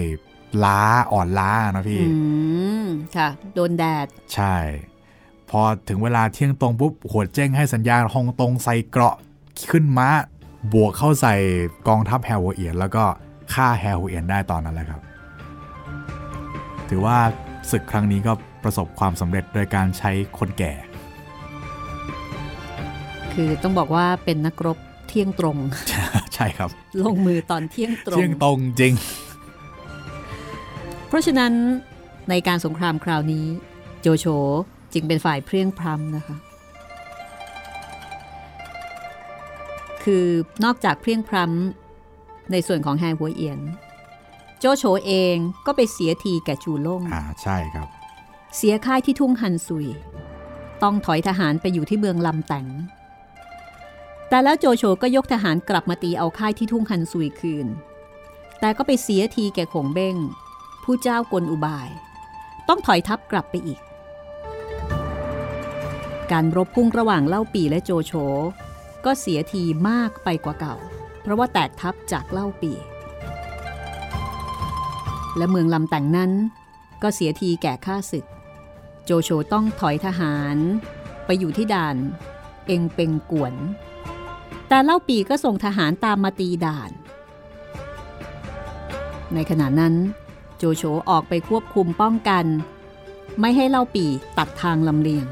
ล้าอ่อนล้านะพี่อืมค่ะ โดนแดด ใช่ พอถึงเวลาเที่ยงตรงปุ๊บหัวเจ้งให้สัญญาณฮองตงใส่เกราะขึ้นม้าบวกเข้าใส่กองทัพแฮหัวเอียน แล้วก็ฆ่าแฮหัวเอียนได้ตอนนั้นแหละครับ ถือว่าศึกครั้งนี้ก็ประสบความสำเร็จโดยการใช้คนแก่ คือต้องบอกว่าเป็นนักรบเที่ยงตรง ใช่ครับ ลงมือตอนเที่ยงตรง เที่ยงตรงจริง เพราะฉะนั้นในการสงครามคราวนี้ โจโฉจึงเป็นฝ่ายเพรียงพรำนะคะ คือนอกจากเพรียงพรำในส่วนของแฮหัวเอียน โจโฉเองก็ไปเสียทีแก่จูล่งอ่าใช่ครับ เสียค่ายที่ทุ่งฮันซุย ต้องถอยทหารไปอยู่ที่เมืองลำแตงแต่แล้วโจโฉก็ยกทหารกลับมาตีเอาค่ายที่ทุ่งฮันซุยคืน แต่ก็ไปเสียทีแก่ขงเบ้ง ผู้เจ้ากลอุบาย ต้องถอยทัพกลับไปอีก การรบพุ่งระหว่างเล่าปีและโจโฉก็เสียทีมากไปกว่าเก่า เพราะว่าแตกทัพจากเล่าปี และเมืองลำแต่งนั้นก็เสียทีแก่ข้าศึก โจโฉต้องถอยทหาร ไปอยู่ที่ด่าน เองเป็งกวน แต่เล่าปีก็ส่งทหารตามมาตีด่าน ในขณะนั้น โจโฉออกไปควบคุมป้องกัน ไม่ให้เล่าปีตัดทางลำเลียง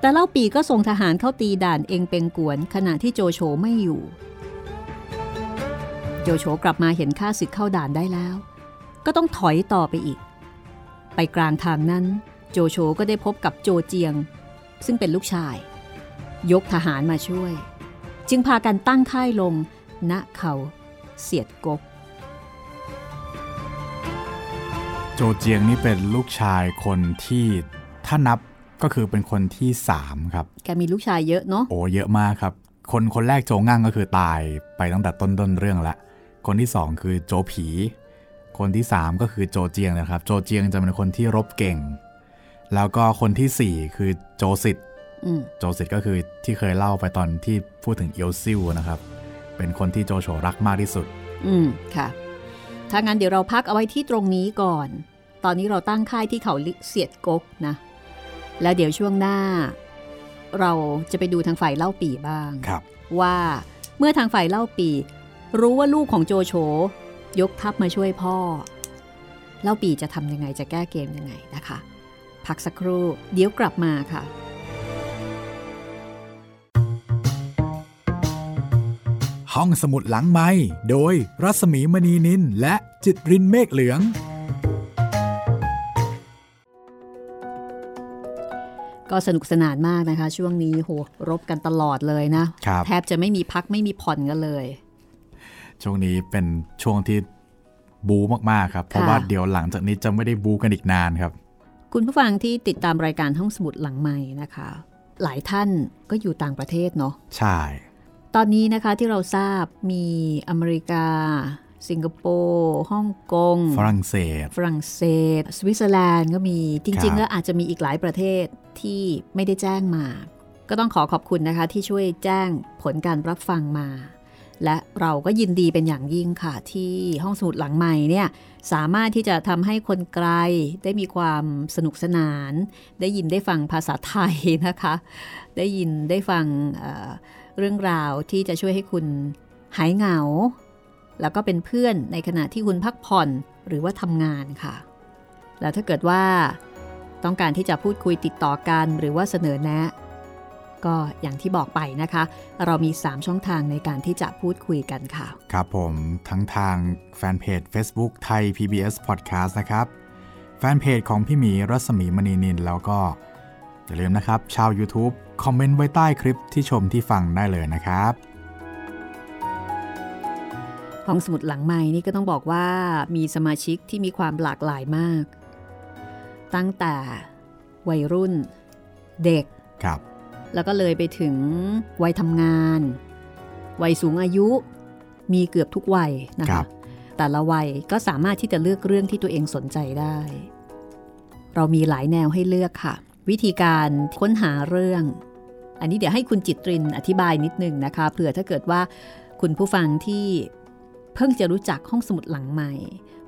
แต่เล่าปีก็ส่งทหารเข้าตีด่านเองเป็งกวน ขณะที่โจโฉไม่อยู่ โจโฉกลับมาเห็นข้าศึกเข้าด่านได้แล้ว ก็ต้องถอยต่อไปอีก ไปกลางทางนั้น โจโฉก็ได้พบกับโจเจียง ซึ่งเป็นลูกชาย ยกทหารมาช่วย จึงพากันตั้งค่ายลง ณเขาเสียดกก โจเจียงนี่เป็นลูกชายคนที่ถ้านับก็คือเป็นคนที่3ครับ แกมีลูกชายเยอะเนาะ โอ้เยอะมากครับ คนคนแรกโจงั่งก็คือตายไปตั้งแต่ต้นต้นเรื่องละ คนที่2คือโจผี คนที่ 3 ก็คือโจเจียงนะครับ โจเจียงจะเป็นคนที่รบเก่ง แล้วก็คนทีสี่4 คือโจสิทธิ์อืมโจซิตก็คือที่เคยเล่าไปตอนที่พูดถึงเอียวซิลนะครับ เป็นคนที่โจโฉรักมากที่สุด อืมค่ะ ถ้างั้นเดี๋ยวเราพักเอาไว้ที่ตรงนี้ก่อน ตอนนี้เราตั้งค่ายที่เขาเสียดกกนะ แล้วเดี๋ยวช่วงหน้า เราจะไปดูทางฝ่ายเล่าปีบ้างครับว่าเมื่อทางฝ่ายเล่าปี รู้ว่าลูกของโจโฉ ยกทัพมาช่วยพ่อ เล่าปีจะทำยังไงจะแก้เกมยังไงนะคะ พักสักครู่เดี๋ยวกลับมาค่ะห้องสมุดหลังไม้โดยรัสมีมณีนินและจิตรินเมฆเหลือง ก็สนุกสนานมากนะคะ ช่วงนี้โหรบกันตลอดเลยนะครับแทบจะไม่มีพักไม่มีผ่อนกันเลย ช่วงนี้เป็นช่วงที่บูมากๆครับ เพราะว่าเดี๋ยวหลังจากนี้จะไม่ได้บูกันอีกนานครับ คุณผู้ฟังที่ติดตามรายการห้องสมุดหลังใหม่นะคะ หลายท่านก็อยู่ต่างประเทศเนาะใช่ ตอนนี้นะคะที่เราทราบมีอเมริกา สิงคโปร์ฮ่องกงฝรั่งเศส ฝรั่งเศส สวิตเซอร์แลนด์ก็มีจครัริงบๆแล้วอาจจะมีอีกหลายประเทศที่ไม่ได้แจ้งมา ก็ต้องขอขอบคุณนะคะที่ช่วยแจ้งผลการรับฟังมา และเราก็ยินดีเป็นอย่างยิ่งค่ะ ที่ห้องสมุดหลังใหม่เนี่ยสามารถที่จะทำให้คนไกลได้มีความสนุกสนาน ได้ยินได้ฟังภาษาไทยนะคะ ได้ยินได้ฟังเเรื่องราวที่จะช่วยให้คุณหายเหงา แล้วก็เป็นเพื่อนในขณะที่คุณพักผ่อนหรือว่าทำงานค่ะ แล้วถ้าเกิดว่าต้องการที่จะพูดคุยติดต่อกันหรือว่าเสนอแนะ ก็อย่างที่บอกไปนะคะ เรามี 3 ช่องทางในการที่จะพูดคุยกันค่ะ ครับผมทั้งทางแฟนเพจ Facebook ไทย PBS Podcast นะครับ แฟนเพจของพี่หมีรัศมีมณีนินแล้วก็ อย่าลืมนะครับ ชาว YouTube คอมเมนต์ไว้ใต้คลิปที่ชมที่ฟังได้เลยนะครับห้องสมุดหลังใหม่นี่ก็ต้องบอกว่ามีสมาชิกที่มีความหลากหลายมาก ตั้งแต่วัยรุ่น เด็กครับ แล้วก็เลยไปถึงวัยทำงาน วัยสูงอายุ มีเกือบทุกวัยนะครัคะบแต่ละวัยก็สามารถที่จะเลือกเรื่องที่ตัวเองสนใจได้ เรามีหลายแนวให้เลือกค่ะ วิธีการค้นหาเรื่อง อันนี้เดี๋ยวให้คุณจิตรินอธิบายนิดนึงนะคะเผื่อถ้าเกิดว่าคุณผู้ฟังที่เพิ่งจะรู้จักห้องสมุดหลังใหม่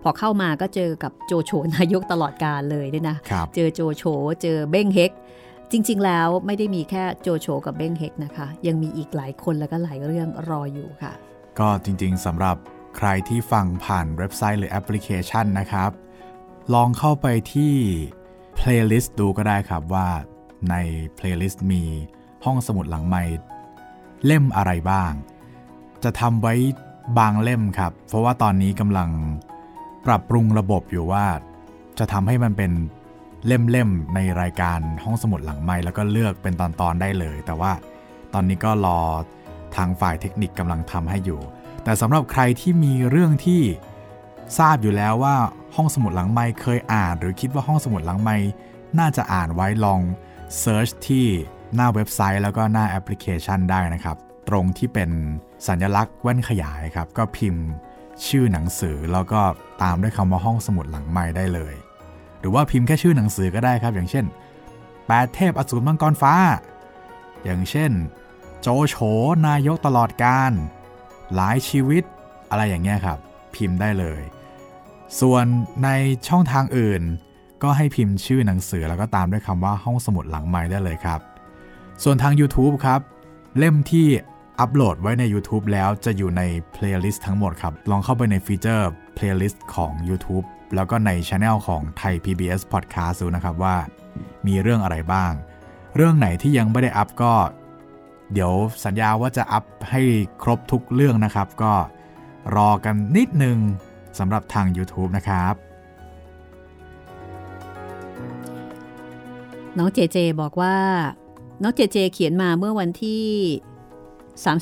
พอเข้ามาก็เจอกับโจโฉนายกตลอดกาลเลยเนี่ยนะครับเจอโจโฉเจอเบ้งเฮก จริง ๆ แล้วไม่ได้มีแค่โจโฉกับเบ้งเฮกนะคะ ยังมีอีกหลายคนแล้วก็หลายเรื่องรออยู่ค่ะ ก็จริง ๆสำหรับใครที่ฟังผ่านเว็บไซต์หรือแอปพลิเคชันนะครับ ลองเข้าไปที่ playlist ดูก็ได้ครับว่าใน playlist มีห้องสมุดหลังใหม่เล่มอะไรบ้าง จะทำไว้บางเล่มครับ เพราะว่าตอนนี้กำลังปรับปรุงระบบอยู่ว่า จะทำให้มันเป็น เล่มๆในรายการห้องสมุดหลังใหม่แล้วก็เลือกเป็นตอนๆได้เลย แต่ว่าตอนนี้ก็รอทางฝ่ายเทคนิคกำลังทำให้อยู่ แต่สำหรับใครที่มีเรื่องที่ทราบอยู่แล้วว่าห้องสมุดหลังไม้เคยอ่าน หรือคิดว่าห้องสมุดหลังไม้น่าจะอ่านไว้ลองเซิร์ชที่หน้าเว็บไซต์แล้วก็หน้าแอปพลิเคชันได้นะครับ ตรงที่เป็นสัญลักษณ์แว่นขยายครับ ก็พิมพ์ชื่อหนังสือแล้วก็ตามด้วยคำว่าห้องสมุดหลังไม้ได้เลย รือว่าพิมพ์แค่ชื่อหนังสือก็ได้ครับ อย่างเช่นแปดเทพอสูรมังกรฟ้า อย่างเช่น โจโฉนายกตลอดการ หลายชีวิตอะไรอย่างเงี้ยครับ พิมพ์ได้เลย ส่วนในช่องทางอื่น ก็ให้พิมพ์ชื่อหนังสือแล้วก็ตามด้วยคำว่าห้องสมุดหลังไม้ได้เลยครับ ส่วนทาง YouTube ครับ เล่มที่อัปโหลดไว้ใน YouTube แล้วจะอยู่ใน playlist ทั้งหมดครับ ลองเข้าไปในฟีเจอร์ playlist ของ YouTube แล้วก็ใน Channel ของไทย PBS Podcast ดูนะครับว่า มีเรื่องอะไรบ้าง เรื่องไหนที่ยังไม่ได้อัพก็ เดี๋ยวสัญญาว่าจะอัพให้ครบทุกเรื่องนะครับ ก็รอกันนิดนึงสำหรับทาง YouTube นะครับ น้องเจเจบอกว่า น้องเจเจเขียนมาเมื่อวันที่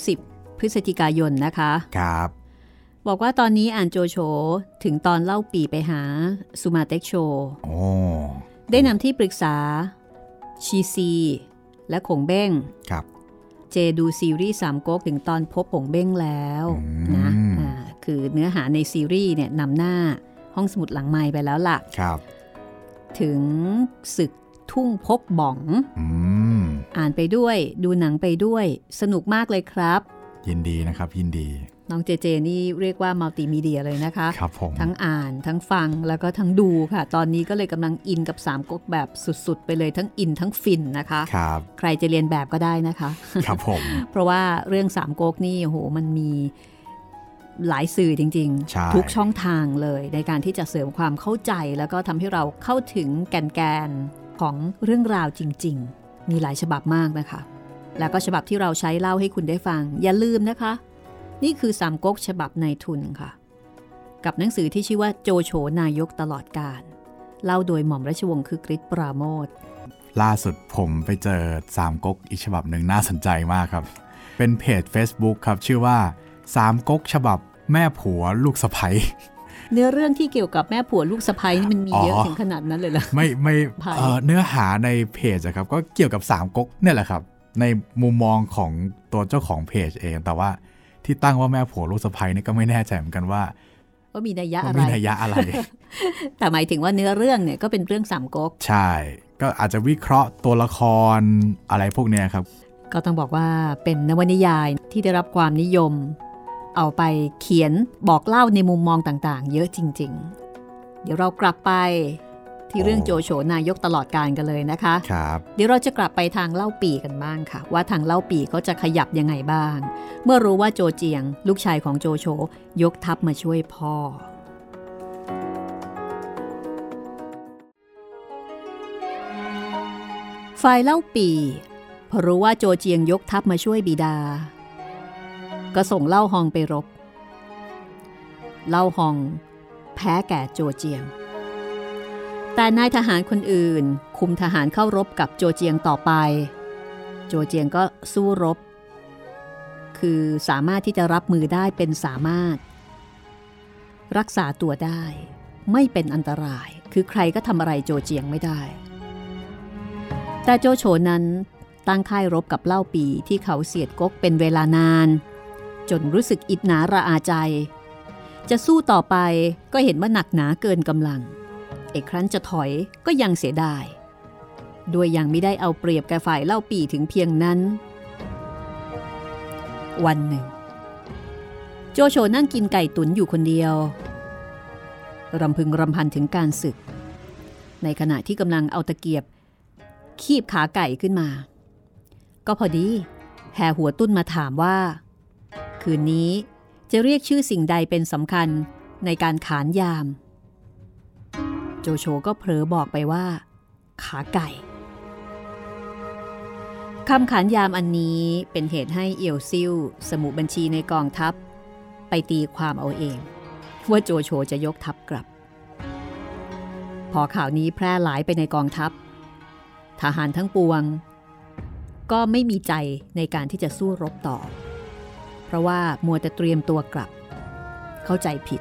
30 พฤศจิกายนนะคะ ครับ บอกว่าตอนนี้อ่านโจโฉถึงตอนเล่าปีไปหาซูมาเต็กโชโอ้ได้นำที่ปรึกษา ชีซี และขงเบ้งครับเจดูซีรีส์สามก๊กถึงตอนพบผงเบ้งแล้วอืมนะอ่าคือเนื้อหาในซีรีส์เนี่ยนำหน้าห้องสมุดหลังไม้ไปแล้วล่ะครับ ถึงศึกทุ่งพกบ่องอืมอ่านไปด้วยดูหนังไปด้วย สนุกมากเลยครับ ยินดีนะครับยินดี น้องเจเจนี่เรียกว่ามัลติมีเดียเลยนะคะครับผมทั้งอ่านทั้งฟังแล้วก็ทั้งดูค่ะ ตอนนี้ก็เลยกำลังอินกับสามก๊กแบบสุดๆ ไปเลยทั้งอินทั้งฟินนะคะครับใครจะเรียนแบบก็ได้นะคะครับผมเพราะว่าเรื่องสามก๊กนี่โอ้โหมันมีหลายสื่อจริงใช่ๆทุกช่องทางเลยในการที่จะเสริมความเข้าใจ แล้วก็ทำให้เราเข้าถึงแกนแกนๆของเรื่องราวจริง ๆ มีหลายฉบับมากนะคะ แล้วก็ฉบับที่เราใช้เล่าให้คุณได้ฟัง อย่าลืมนะคะ นี่คือสามก๊กฉบับในทุนค่ะ กับหนังสือที่ชื่อว่าโจโฉนายกตลอดการเล่าโดยหม่อมราชวงศ์คือกริชปราโมทล่าสุดผมไปเจอสามก๊กอีกฉบับหนึ่งน่าสนใจมากครับ เป็นเพจ Facebook ครับ ชื่อว่าสามก๊กฉบับแม่ผัวลูกสะใภ้เนื้อเรื่องที่เกี่ยวกับแม่ผัวลูกสะใภ้นี่มันมีอ๋อเยอะถึงขนาดนั้นเลยเหรอไม่ไม่ไผ่เอ่อเนื้อหาในเพจอะครับก็เกี่ยวกับสามก๊กเนี่ยแหละครับ ในมุมมองของตัวเจ้าของเพจเองแต่ว่า ที่ตั้งว่าแม่ผัวลูกสะใภ้นี่ก็ไม่แน่ใจเหมือนกันว่าว่ามีนัยยะว่าอะไรมีนัยยะอะไร แต่หมายถึงว่าเนื้อเรื่องเนี่ยก็เป็นเรื่องสามก๊กใช่ ก็อาจจะวิเคราะห์ตัวละครอะไรพวกเนี้ยครับ ก็ต้องบอกว่าเป็นนวนิยายที่ได้รับความนิยม เอาไปเขียนบอกเล่าในมุมมองต่างๆ เยอะจริง ๆ เดี๋ยวเรากลับไป ที่เรื่องโอ้โจโฉนายกตลอดการกันเลยนะคะครับเดี๋ยวเราจะกลับไปทางเล่าปีกันบ้างค่ะ ว่าทางเล่าปีเขาจะขยับยังไงบ้าง เมื่อรู้ว่าโจเจียง ลูกชายของโจโฉยกทัพมาช่วยพ่อฝ่ายเล่าปีพอรู้ว่าโจเจียงยกทัพมาช่วยบิดา ก็ส่งเล่าฮองไปรบ เล่าฮอง แพ้แก่โจเจียง แต่นายทหารคนอื่น คุมทหารเข้ารบกับโจเจียงต่อไป โจเจียงก็สู้รบ คือสามารถที่จะรับมือได้เป็นสามารถ รักษาตัวได้ ไม่เป็นอันตราย คือใครก็ทำอะไรโจเจียงไม่ได้ แต่โจโฉนั้นตั้งค่ายรบกับเล่าปีที่เขาเสียดกกเป็นเวลานาน จนรู้สึกอิจนาระอาใจ จะสู้ต่อไปก็เห็นว่าหนักหนาเกินกำลัง เอกครั้นจะถอยก็ยังเสียดาย ด้วยยังไม่ได้เอาเปรียบแก่ฝ่ายเล่าปีถึงเพียงนั้น วันหนึ่ง โจโฉนั่งกินไก่ตุ๋นอยู่คนเดียว รำพึงรำพันถึงการศึก ในขณะที่กำลังเอาตะเกียบ คีบขาไก่ขึ้นมา ก็พอดี แห่หัวตุ้นมาถามว่า คืนนี้จะเรียกชื่อสิ่งใดเป็นสำคัญในการขานยาม โจโฉก็เผลอบอกไปว่า ขาไก่คำขานยามอันนี้เป็นเหตุให้เอียวซิ่วสมุบัญชีในกองทัพ ไปตีความเอาเอง ว่าโจโฉจะยกทัพกลับ พอข่าวนี้แพร่หลายไปในกองทัพ ทหารทั้งปวง ก็ไม่มีใจในการที่จะสู้รบต่อ เพราะว่ามัวแต่เตรียมตัวกลับ เข้าใจผิด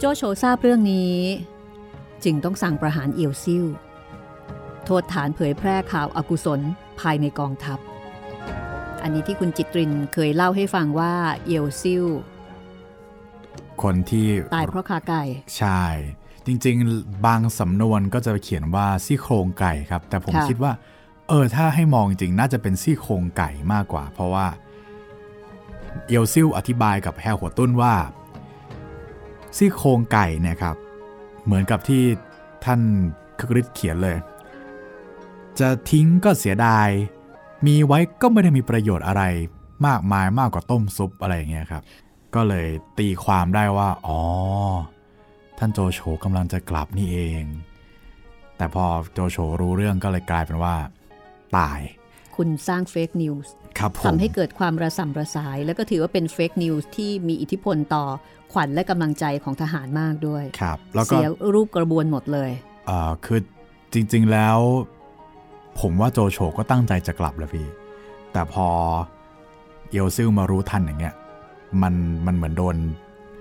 โจโฉทราบเรื่องนี้ จึงต้องสั่งประหารเอียวซิ่วโทษฐานเผยแพร่ข่าวอากุศลภายในกองทัพ อันนี้ที่คุณจิตรินเคยเล่าให้ฟังว่าเอียวซิ่วคนที่ตายเพราะขาไก่ใช่จริง ๆ บางสำนวนก็จะเขียนว่าซี่โครงไก่ครับ แต่ผมค่ะคิดว่า เออ ถ้าให้มองจริงๆน่าจะเป็นซี่โครงไก่มากกว่า เพราะว่า เอลซิลอธิบายกับแฮร์หัวตุ้นว่า ซี่โครงไก่เนี่ยครับ เหมือนกับที่ท่านคึกฤทธิ์เขียนเลย จะทิ้งก็เสียดาย มีไว้ก็ไม่ได้มีประโยชน์อะไร มากมายมากกว่าต้มซุปอะไรอย่างเงี้ยครับ ก็เลยตีความได้ว่า อ๋อ ท่านโจโฉกำลังจะกลับนี่เอง แต่พอโจโฉรู้เรื่องก็เลยกลายเป็นว่า ตาย คุณสร้าง fake news ครับผมทำให้เกิดความระส่ำระสาย แล้วก็ถือว่าเป็น fake news ที่มีอิทธิพลต่อขวัญและกำลังใจของทหารมากด้วยครับแล้วก็เสียรูปกระบวนหมดเลยเอ่อคือจริงๆแล้ว ผมว่าโจโฉก็ตั้งใจจะกลับแล้วพี่ แต่พอเอียวสิ้วมารู้ทันอย่างเงี้ยมันมันเหมือนโดน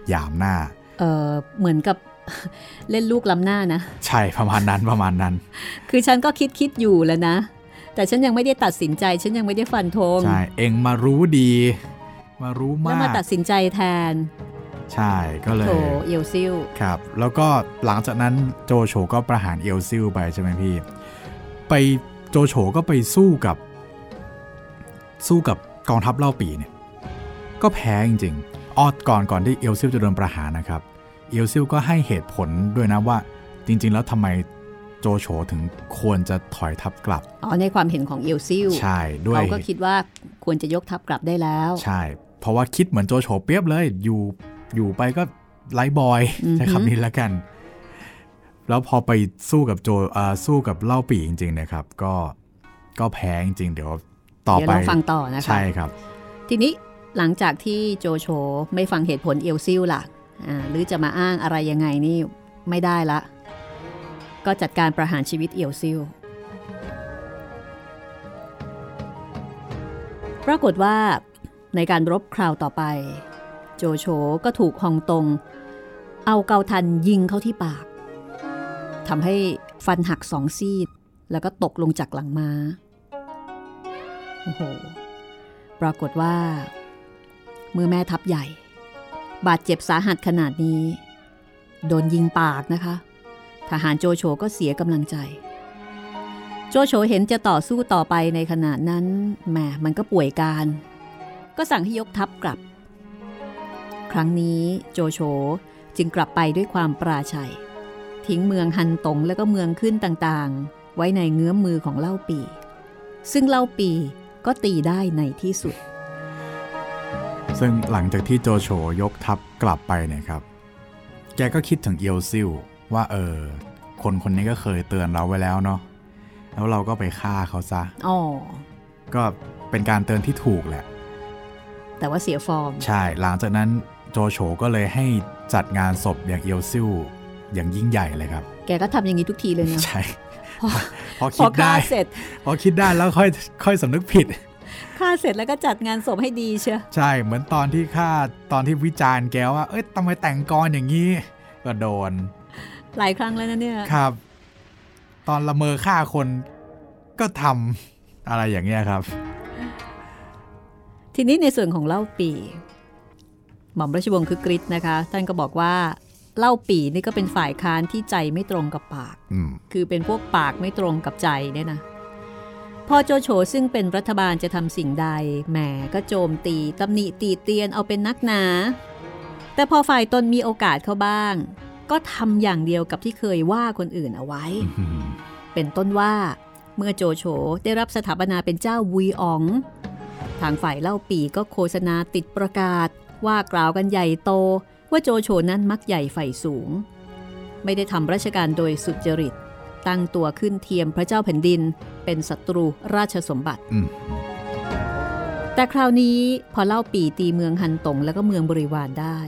หยามหน้าเออเหมือนกับเล่นลูกล้ำหน้านะ ใช่ประมาณนั้นประมาณนั้น คือฉันก็คิดคิดอยู่แล้วนะ แต่ฉันยังไม่ได้ตัดสินใจ ฉันยังไม่ได้ฟันธงใช่เองมารู้ดี มารู้แล้วมากมาตัดสินใจแทน ใช่ก็เลยโถเอียวซิ่วครับ แล้วก็หลังจากนั้นโจโฉก็ประหารเอลซิลไปใช่ไหมพี่ ไปโจโฉก็ไปสู้กับ สู้กับกองทัพเล่าปีเนี่ย ก็แพ้จริงๆออดก่อนก่อนที่เอลซิลจะโดนประหารนะครับเอลซิลก็ให้เหตุผลด้วยนะว่าจริง ๆ แล้วทำไม โจโฉถึงควรจะถอยทัพกลับ อ๋อ ในความเห็นของเอียวซิ่วใช่ด้วยเขาก็คิดว่าควรจะยกทัพกลับได้แล้ว ใช่ เพราะว่าคิดเหมือนโจโฉเปรียบเลย อยู่อยู่ไปก็ไลฟ์บอยอือฮึใช้คำนี้แล้วกัน แล้วพอไปสู้กับโจเอ่อสู้กับเล่าปีจริง ๆ นะครับ ก็ก็แพ้จริงๆเดี๋ยวต่อเดี๋ยวไปเราฟังต่อนะคะใช่ครับ ทีนี้หลังจากที่โจโฉไม่ฟังเหตุผลเอียวซิ่วล่ะอ่าหรือจะมาอ้างอะไรยังไงนี่ไม่ได้ละ ก็จัดการประหารชีวิตเอียวซิวปรากฏว่าในการรบคราวต่อไป โจโฉก็ถูกฮองตง เอาเกาทันยิงเข้าที่ปากทำให้ฟันหักสองซีดแล้วก็ตกลงจากหลังม้าโอ้โหปรากฏว่า เมื่อแม่ทัพใหญ่ บาดเจ็บสาหัสขนาดนี้ โดนยิงปากนะคะ ทหารโจโฉก็เสียกำลังใจ โจโฉเห็นจะต่อสู้ต่อไปในขณะนั้นแหมมันก็ป่วยการ ก็สั่งให้ยกทัพกลับ ครั้งนี้โจโฉจึงกลับไปด้วยความปราชัย ทิ้งเมืองฮันตงและก็เมืองขึ้นต่างๆ ไว้ในเงื้อมมือของเล่าปี ซึ่งเล่าปีก็ตีได้ในที่สุด ซึ่งหลังจากที่โจโฉยกทัพกลับไปเนี่ยครับ แกก็คิดถึงเอียวซิล ว่าเออคนคนนี้ก็เคยเตือนเราไว้แล้วเนาะแล้วเราก็ไปฆ่าเขาซะอ๋อก็เป็นการเตือนที่ถูกแหละ แต่ว่าเสียฟอร์ม ใช่ หลังจากนั้นโจโฉก็เลยให้จัดงานศพอย่างเอียวซิลอย่างยิ่งใหญ่เลยครับ แกก็ทำอย่างนี้ทุกทีเลยนะใช่พอพอพคิอดฆ่าได้เสร็จ พอคิดได้แล้วค่อยค่อยสำนึกผิดฆ่าเสร็จแล้วก็จัดงานศพให้ดีเชียวใช่เหมือนตอนที่ฆ่าตอนที่วิจารณ์แกว่า เอ้ยทำไมแต่งกรอย่างนี้ ก็โดน หลายครั้งแล้วนะเนี่ย ครับ ตอนละเมอฆ่าคนก็ทำอะไรอย่างเงี้ยครับ ทีนี้ในส่วนของเล่าปี หม่อมราชวงศ์คือกริชนะคะ ท่านก็บอกว่าเล่าปีนี่ก็เป็นฝ่ายค้านที่ใจไม่ตรงกับปากอืมคือเป็นพวกปากไม่ตรงกับใจเนี่ยนะพอโจโฉซึ่งเป็นรัฐบาลจะทำสิ่งใด แหมก็โจมตีตำหนิตีเตียนเอาเป็นนักหนา แต่พอฝ่ายตนมีโอกาสเข้าบ้าง ก็ทำอย่างเดียวกับที่เคยว่าคนอื่นเอาไว้ เป็นต้นว่า เมื่อโจโฉได้รับสถาปนาเป็นเจ้าวุยอ๋อง ทางฝ่ายเล่าปีก็โฆษณาติดประกาศ ว่ากล่าวกันใหญ่โต ว่าโจโฉนั้นมักใหญ่ไฟสูง ไม่ได้ทำราชการโดยสุจริต ตั้งตัวขึ้นเทียมพระเจ้าแผ่นดิน เป็นศัตรูราชสมบัติอืมแต่คราวนี้พอเล่าปีตีเมืองฮันตงแล้วก็เมืองบริวารได้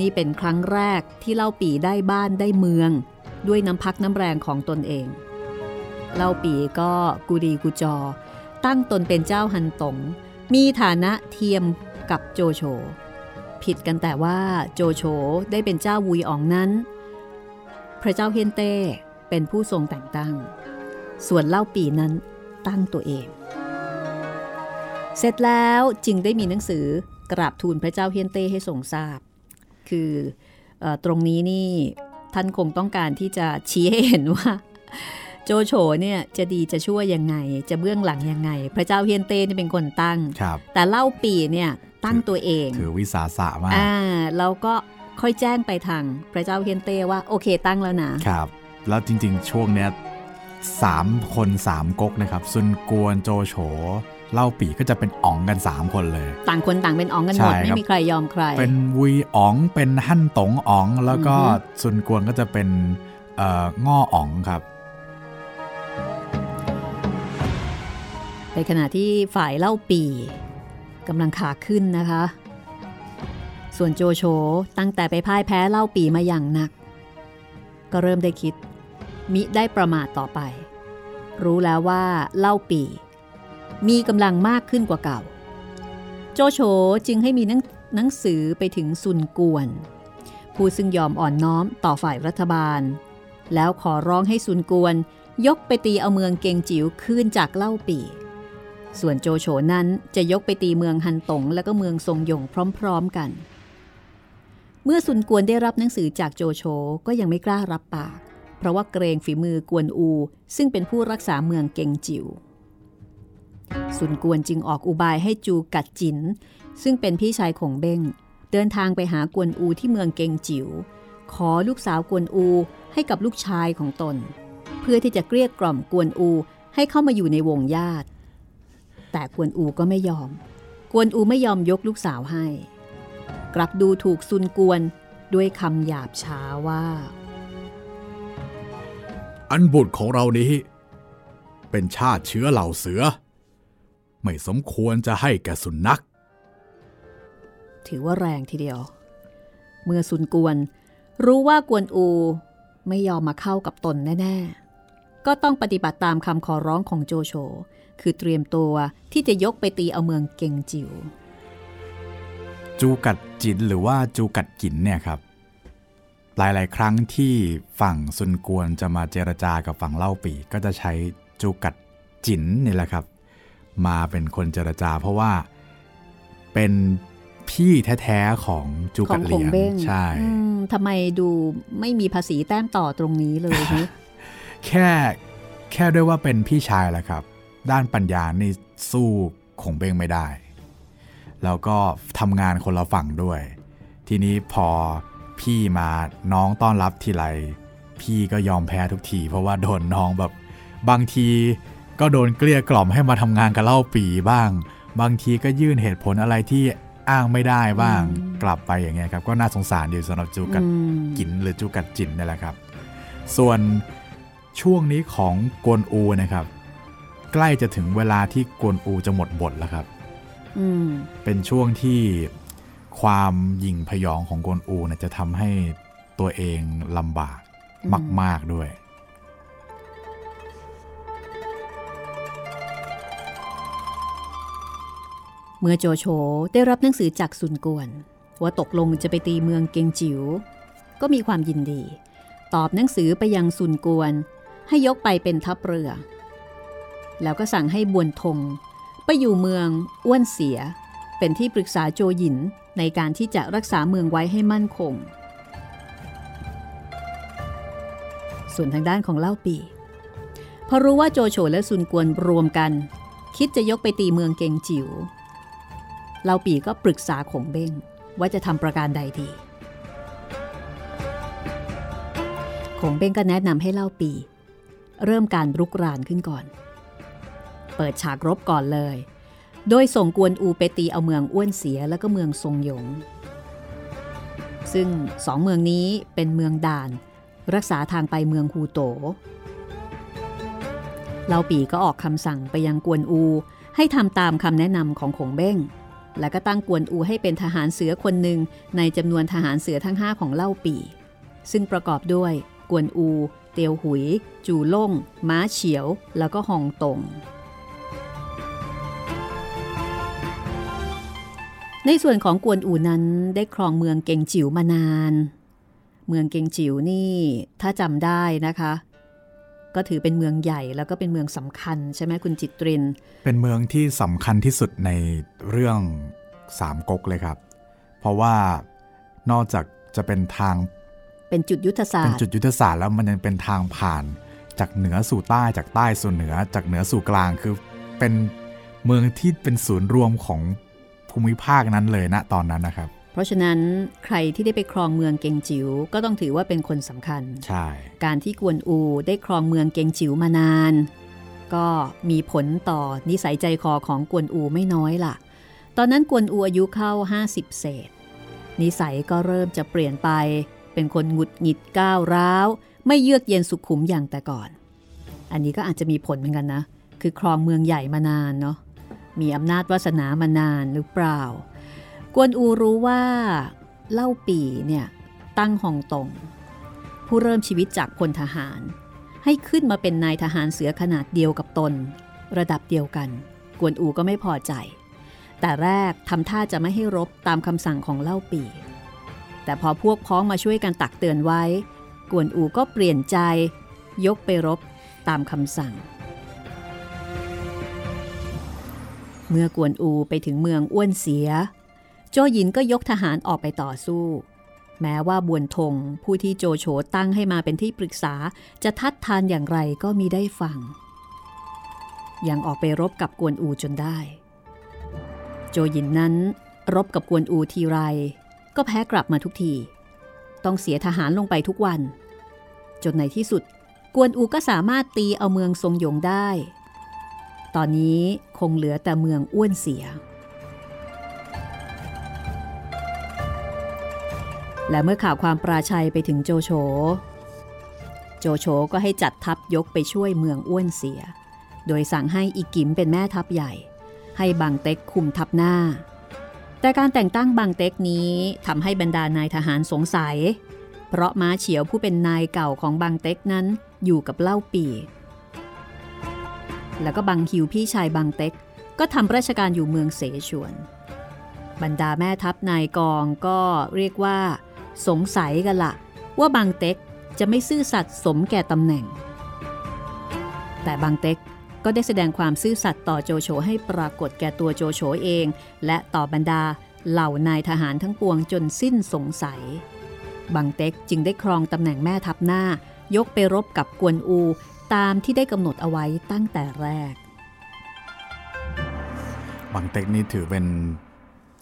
นี่เป็นครั้งแรกที่เล่าปีได้บ้านได้เมือง ด้วยน้ำพักน้ำแรงของตนเอง เล่าปีก็กุดีกุจอ ตั้งตนเป็นเจ้าฮันตง มีฐานะเทียมกับโจโฉผิดกันแต่ว่าโจโฉได้เป็นเจ้าวุยอองนั้น พระเจ้าเฮียนเต้เป็นผู้ทรงแต่งตั้ง ส่วนเล่าปีนั้นตั้งตัวเอง เสร็จแล้วจึงได้มีหนังสือกราบทูลพระเจ้าเฮียนเต้ให้ทรงทราบ คือเออตรงนี้นี่ท่านคงต้องการที่จะชี้ให้เห็นว่า โจโฉเนี่ยจะดีจะชั่วยังไง จะเบื้องหลังยังไง พระเจ้าเฮียนเต้นี่เป็นคนตั้งครับแต่เล่าปีเนี่ยตั้งตัวเอง ถือวิสาสะมากอ่าแล้วก็ค่อยแจ้งไปทางพระเจ้าเฮียนเต้ว่าโอเคตั้งแล้วนะครับ แล้วจริงๆ ช่วงเนี้ยสามคนสามก๊กนะครับซุนกวนโจโฉ เล่าปีก็จะเป็นอ๋องกัน 3 คนเลย ต่างคนต่างเป็นอ๋องกันหมดใช่ครับไม่มีใครยอมใคร เป็นวุยอ๋องเป็นหั่นตงอ๋องแล้วก็อือฮึซุนกวนก็จะเป็นเอ่อง่ออ๋องครับในขณะที่ฝ่ายเล่าปีกำลังขาขึ้นนะคะ ส่วนโจโฉตั้งแต่ไปพ่ายแพ้เล่าปีมาอย่างหนัก ก็เริ่มได้คิดมิได้ประมาทต่อไป รู้แล้วว่าเล่าปี มีกำลังมากขึ้นกว่าเก่า โจโฉจึงให้มีหนังหนังสือไปถึงซุนกวน ผู้ซึ่งยอมอ่อนน้อมต่อฝ่ายรัฐบาล แล้วขอร้องให้ซุนกวน ยกไปตีเอาเมืองเกงจิ๋วคืนจากเล่าปีส่วนโจโฉนั้นจะยกไปตีเมืองฮันตงและก็เมืองทรงหยงพร้อมๆกัน เมื่อซุนกวนได้รับหนังสือจากโจโฉก็ยังไม่กล้ารับปาก เพราะว่าเกรงฝีมือกวนอู ซึ่งเป็นผู้รักษาเมืองเกงจิ๋ว ซุนกวนจึงออกอุบายให้จูกัดจิน ซึ่งเป็นพี่ชายของเบ้ง เดินทางไปหากวนอูที่เมืองเกงจิ๋วขอลูกสาวกวนอูให้กับลูกชายของตน เพื่อที่จะเกลี้ยกล่อมกวนอูให้เข้ามาอยู่ในวงญาติ แต่กวนอูก็ไม่ยอม กวนอูไม่ยอมยกลูกสาวให้ กลับดูถูกซุนกวนด้วยคำหยาบช้าว่า อันบุตรของเรานี้ เป็นชาติเชื้อเหล่าเสือ ไม่สมควรจะให้แก่สุนัข ถือว่าแรงทีเดียว เมื่อซุนกวน รู้ว่ากวนอูไม่ยอมมาเข้ากับตนแน่ ๆ ก็ต้องปฏิบัติตามคำขอร้องของโจโฉคือเตรียมตัวที่จะยกไปตีเอาเมืองเกงจิวจูกัดจินหรือว่าจูกัดกินเนี่ยครับ หลายๆ ครั้งที่ฝั่งซุนกวนจะมาเจรจากับฝั่งเล่าปีก็จะใช้จูกัดจินนี่แหละครับ มาเป็นคนเจรจา เพราะว่าเป็นพี่แท้ๆของจูขกัองดคเหลีงยงเบ้งใช่อืมทำไมดูไม่มีภาษีแต้มต่อตรงนี้เลยฮะแค่แค่ด้วยว่าเป็นพี่ชายแหละครับ ด้านปัญญานี่สู้คงเบ้งไม่ได้ แล้วก็ทำงานคนละฝั่งด้วย ทีนี้พอพี่มาน้องต้อนรับทีไรพี่ก็ยอมแพ้ทุกที เพราะว่าโดนน้องแบบบางที ก็โดนเกลี้ยกล่อมให้มาทำงานกับเล่าปีบ้าง บางทีก็ยื่นเหตุผลอะไรที่อ้างไม่ได้บ้างอืมกลับไปอย่างเงี้ยครับ ก็น่าสงสารอยู่สำหรับจูกัดอืมกินหรือจูกัดจินนี่แหละครับ ส่วนช่วงนี้ของกวนอูนะครับ ใกล้จะถึงเวลาที่กวนอูจะหมดบทแล้วครับอืมเป็นช่วงที่ความหยิ่งพยองของกวนอูเนี่ยจะทำให้ตัวเองลำบากอืมมาก ๆด้วย มื่อโจโฉได้รับหนังสือจากซุนกวน ว่าตกลงจะไปตีเมืองเกงจิ๋วก็มีความยินดี ตอบหนังสือไปยังซุนกวน ให้ยกไปเป็นทัพเรือ แล้วก็สั่งให้บวนทง ไปอยู่เมืองอ้วนเสีย เป็นที่ปรึกษาโจหยินในการที่จะรักษาเมืองไว้ให้มั่นคง ส่วนทางด้านของเล่าปีพอรู้ว่าโจโฉและซุนกวนรวมกัน คิดจะยกไปตีเมืองเกงจิ๋ว เล่าปีก็ปรึกษาขงเบ้งว่าจะทำประการใดดีขงเบ้งก็แนะนำให้เล่าปี เริ่มการรุกรานขึ้นก่อน เปิดฉากรบก่อนเลย โดยส่งกวนอูไปตีเอาเมืองอ้วนเสียแล้วก็เมืองทรงหยง ซึ่งสองเมืองนี้เป็นเมืองด่าน รักษาทางไปเมืองฮูโตเล่าปีก็ออกคำสั่งไปยังกวนอู ให้ทำตามคำแนะนำของขงเบ้ง แล้วก็ตั้งกวนอูให้เป็นทหารเสือคนหนึ่งในจำนวนทหารเสือทั้ง 5 ของเล่าปี ซึ่งประกอบด้วย กวนอู เตียวหุย จูล่ง ม้าเฉียว แล้วก็ฮองตง ในส่วนของกวนอูนั้นได้ครองเมืองเกงจิ๋วมานาน เมืองเกงจิ๋วนี่ถ้าจำได้นะคะ ก็ถือเป็นเมืองใหญ่แล้วก็เป็นเมืองสำคัญใช่ไหมคุณจิตริน เป็นเมืองที่สำคัญที่สุดในเรื่องสามก๊กเลยครับ เพราะว่านอกจากจะเป็นทาง เป็นจุดยุทธศาเป็นสตร์จุดยุทธศาสตร์แล้วมันยังเป็นทางผ่านจากเหนือสู่ใต้จากใต้สู่เหนือจากเหนือสู่กลางคือเป็นเมืองที่เป็นศูนย์รวมของภูมิภาคนั้นเลยณตอนนั้นนะครับ เพราะฉะนั้นใครที่ได้ไปครองเมืองเกงจิ๋วก็ต้องถือว่าเป็นคนสำคัญ ใช่ การที่กวนอูได้ครองเมืองเกงจิ๋วมานาน ก็มีผลต่อนิสัยใจคอของกวนอูไม่น้อยล่ะ ตอนนั้นกวนอูอายุเข้า 50 เศษ นิสัยก็เริ่มจะเปลี่ยนไป เป็นคนหงุดหงิดก้าวร้าว ไม่เยือกเย็นสุขุมอย่างแต่ก่อน อันนี้ก็อาจจะมีผลเหมือนกันนะ คือครองเมืองใหญ่มานานเนาะมีอำนาจวาสนามานานหรือเปล่า กวนอูรู้ว่าเล่าปีเนี่ยตั้งหองตง ผู้เริ่มชีวิตจากพลทหาร ให้ขึ้นมาเป็นนายทหารเสือขนาดเดียวกับตน ระดับเดียวกัน กวนอูก็ไม่พอใจ แต่แรกทำท่าจะไม่ให้รบตามคำสั่งของเล่าปี แต่พอพวกพ้องมาช่วยกันตักเตือนไว้ กวนอูก็เปลี่ยนใจ ยกไปรบตามคำสั่ง เมื่อกวนอูไปถึงเมืองอ้วนเสีย โจหยินก็ยกทหารออกไปต่อสู้ แม้ว่าบวนทงผู้ที่โจโฉตั้งให้มาเป็นที่ปรึกษาจะทัดทานอย่างไรก็มีได้ฟัง ยังออกไปรบกับกวนอูจนได้ โจหยินนั้น รบกับกวนอูทีไร ก็แพ้กลับมาทุกที ต้องเสียทหารลงไปทุกวัน จนในที่สุด กวนอูก็สามารถตีเอาเมืองทรงหยงได้ ตอนนี้คงเหลือแต่เมืองอ้วนเสีย และเมื่อข่าวความปราชัยไปถึงโจโฉ โจโฉก็ให้จัดทัพยกไปช่วยเมืองอ้วนเสีย โดยสั่งให้อีกิมเป็นแม่ทัพใหญ่ ให้บางเต็กคุมทัพหน้า แต่การแต่งตั้งบางเต็กนี้ทำให้บรรดานายทหารสงสัย เพราะม้าเฉียวผู้เป็นนายเก่าของบางเต็กนั้นอยู่กับเล่าปี แล้วก็บางฮิวพี่ชายบางเต็กก็ทำราชการอยู่เมืองเสฉวน บรรดาแม่ทัพนายกองก็เรียกว่า สงสัยกันละว่าบางเต็กจะไม่ซื่อสัตย์สมแก่ตำแหน่ง แต่บางเต็กก็ได้แสดงความซื่อสัตย์ต่อโจโฉให้ปรากฏแก่ตัวโจโฉเอง และต่อบรรดาเหล่านายทหารทั้งปวงจนสิ้นสงสัย บางเต็กจึงได้ครองตำแหน่งแม่ทัพหน้า ยกไปรบกับกวนอู ตามที่ได้กำหนดเอาไว้ตั้งแต่แรก บางเต็กนี่ถือเป็น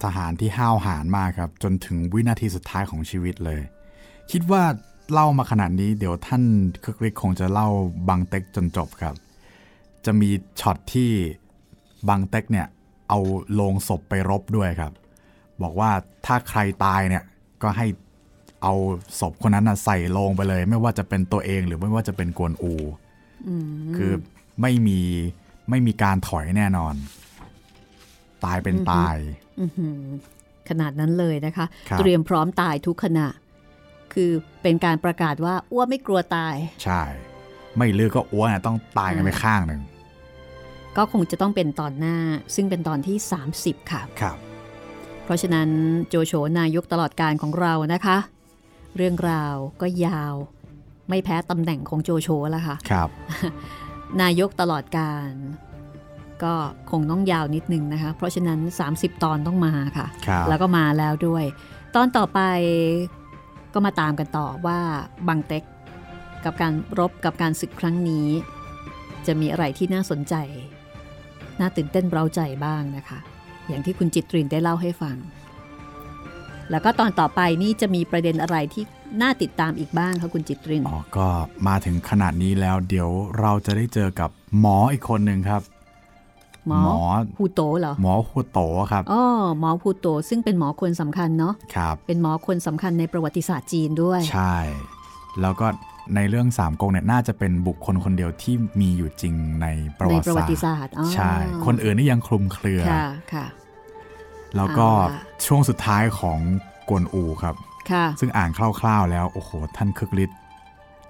ทหารที่ห้าวหาญมากครับ จนถึงวินาทีสุดท้ายของชีวิตเลย คิดว่าเล่ามาขนาดนี้เดี๋ยวท่านคึกฤทธิ์คงจะเล่าบางเต็กจนจบครับ จะมีช็อตที่บางเต็กเนี่ยเอาโลงศพไปรบด้วยครับ บอกว่าถ้าใครตายเนี่ยก็ให้เอาศพคนนั้นนะใส่โลงไปเลย ไม่ว่าจะเป็นตัวเองหรือไม่ว่าจะเป็นกวนอูคือไม่มีไม่มีการถอยแน่นอน ตายเป็นตายอื้อหือขนาดนั้นเลยนะคะครับเตรียมพร้อมตายทุกขณะ คือเป็นการประกาศว่าอ้วไม่กลัวตาย ใช่ ไม่ลือก็อ้วนอะต้องตายกันไปข้างหนึ่ง ก็คงจะต้องเป็นตอนหน้า ซึ่งเป็นตอนที่ 30 ค่ะ ครับ เพราะฉะนั้นโจโฉนายกตลอดการของเรานะคะ เรื่องราวก็ยาว ไม่แพ้ตำแหน่งของโจโฉแล้วค่ะ ครับ นายกตลอดการ ก็คงต้องยาวนิดนึงนะคะ เพราะฉะนั้น 30 ตอนต้องมาค่ะครับแล้วก็มาแล้วด้วย ตอนต่อไปก็มาตามกันต่อว่าบังเต็กกับการรบกับการศึกครั้งนี้ จะมีอะไรที่น่าสนใจ น่าตื่นเต้นเร้าใจบ้างนะคะ อย่างที่คุณจิตรินได้เล่าให้ฟัง แล้วก็ตอนต่อไปนี่จะมีประเด็นอะไรที่น่าติดตามอีกบ้างคะคุณจิตรินอ๋อก็มาถึงขนาดนี้แล้ว เดี๋ยวเราจะได้เจอกับหมออีกคนหนึ่งครับ หมอหมอฮูโตเหรอหมอหัวโตครับอ๋อหมอฮูโตซึ่งเป็นหมอคนสำคัญเนาะครับเป็นหมอคนสำคัญในประวัติศาสตร์จีนด้วย ใช่ แล้วก็ในเรื่องสามก๊กเนี่ยน่าจะเป็นบุคคลคนเดียวที่มีอยู่จริงในประในวัติประวัติศาสตร์ศาสตร์อ๋อใช่ คนอื่นนี่ยังคลุมเครือค่ะค่ะแล้วก็เอาล่ะช่วงสุดท้ายของกวนอูครับค่ะซึ่งอ่านคร่าวๆแล้ว โอ้โห ท่านคึกฤทธิ์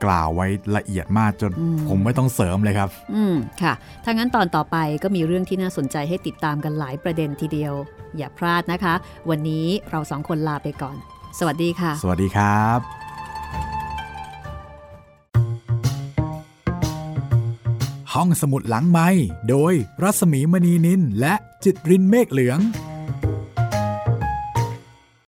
กล่าวไว้ละเอียดมากจนอืมผมไม่ต้องเสริมเลยครับ อืมค่ะ ถ้างั้นตอนต่อไปก็มีเรื่องที่น่าสนใจให้ติดตามกันหลายประเด็นทีเดียว อย่าพลาดนะคะ วันนี้เราสองคนลาไปก่อน สวัสดีค่ะ สวัสดีครับห้องสมุดหลังไม้โดยรัสมีมณีนินและจิตรินเมฆเหลือง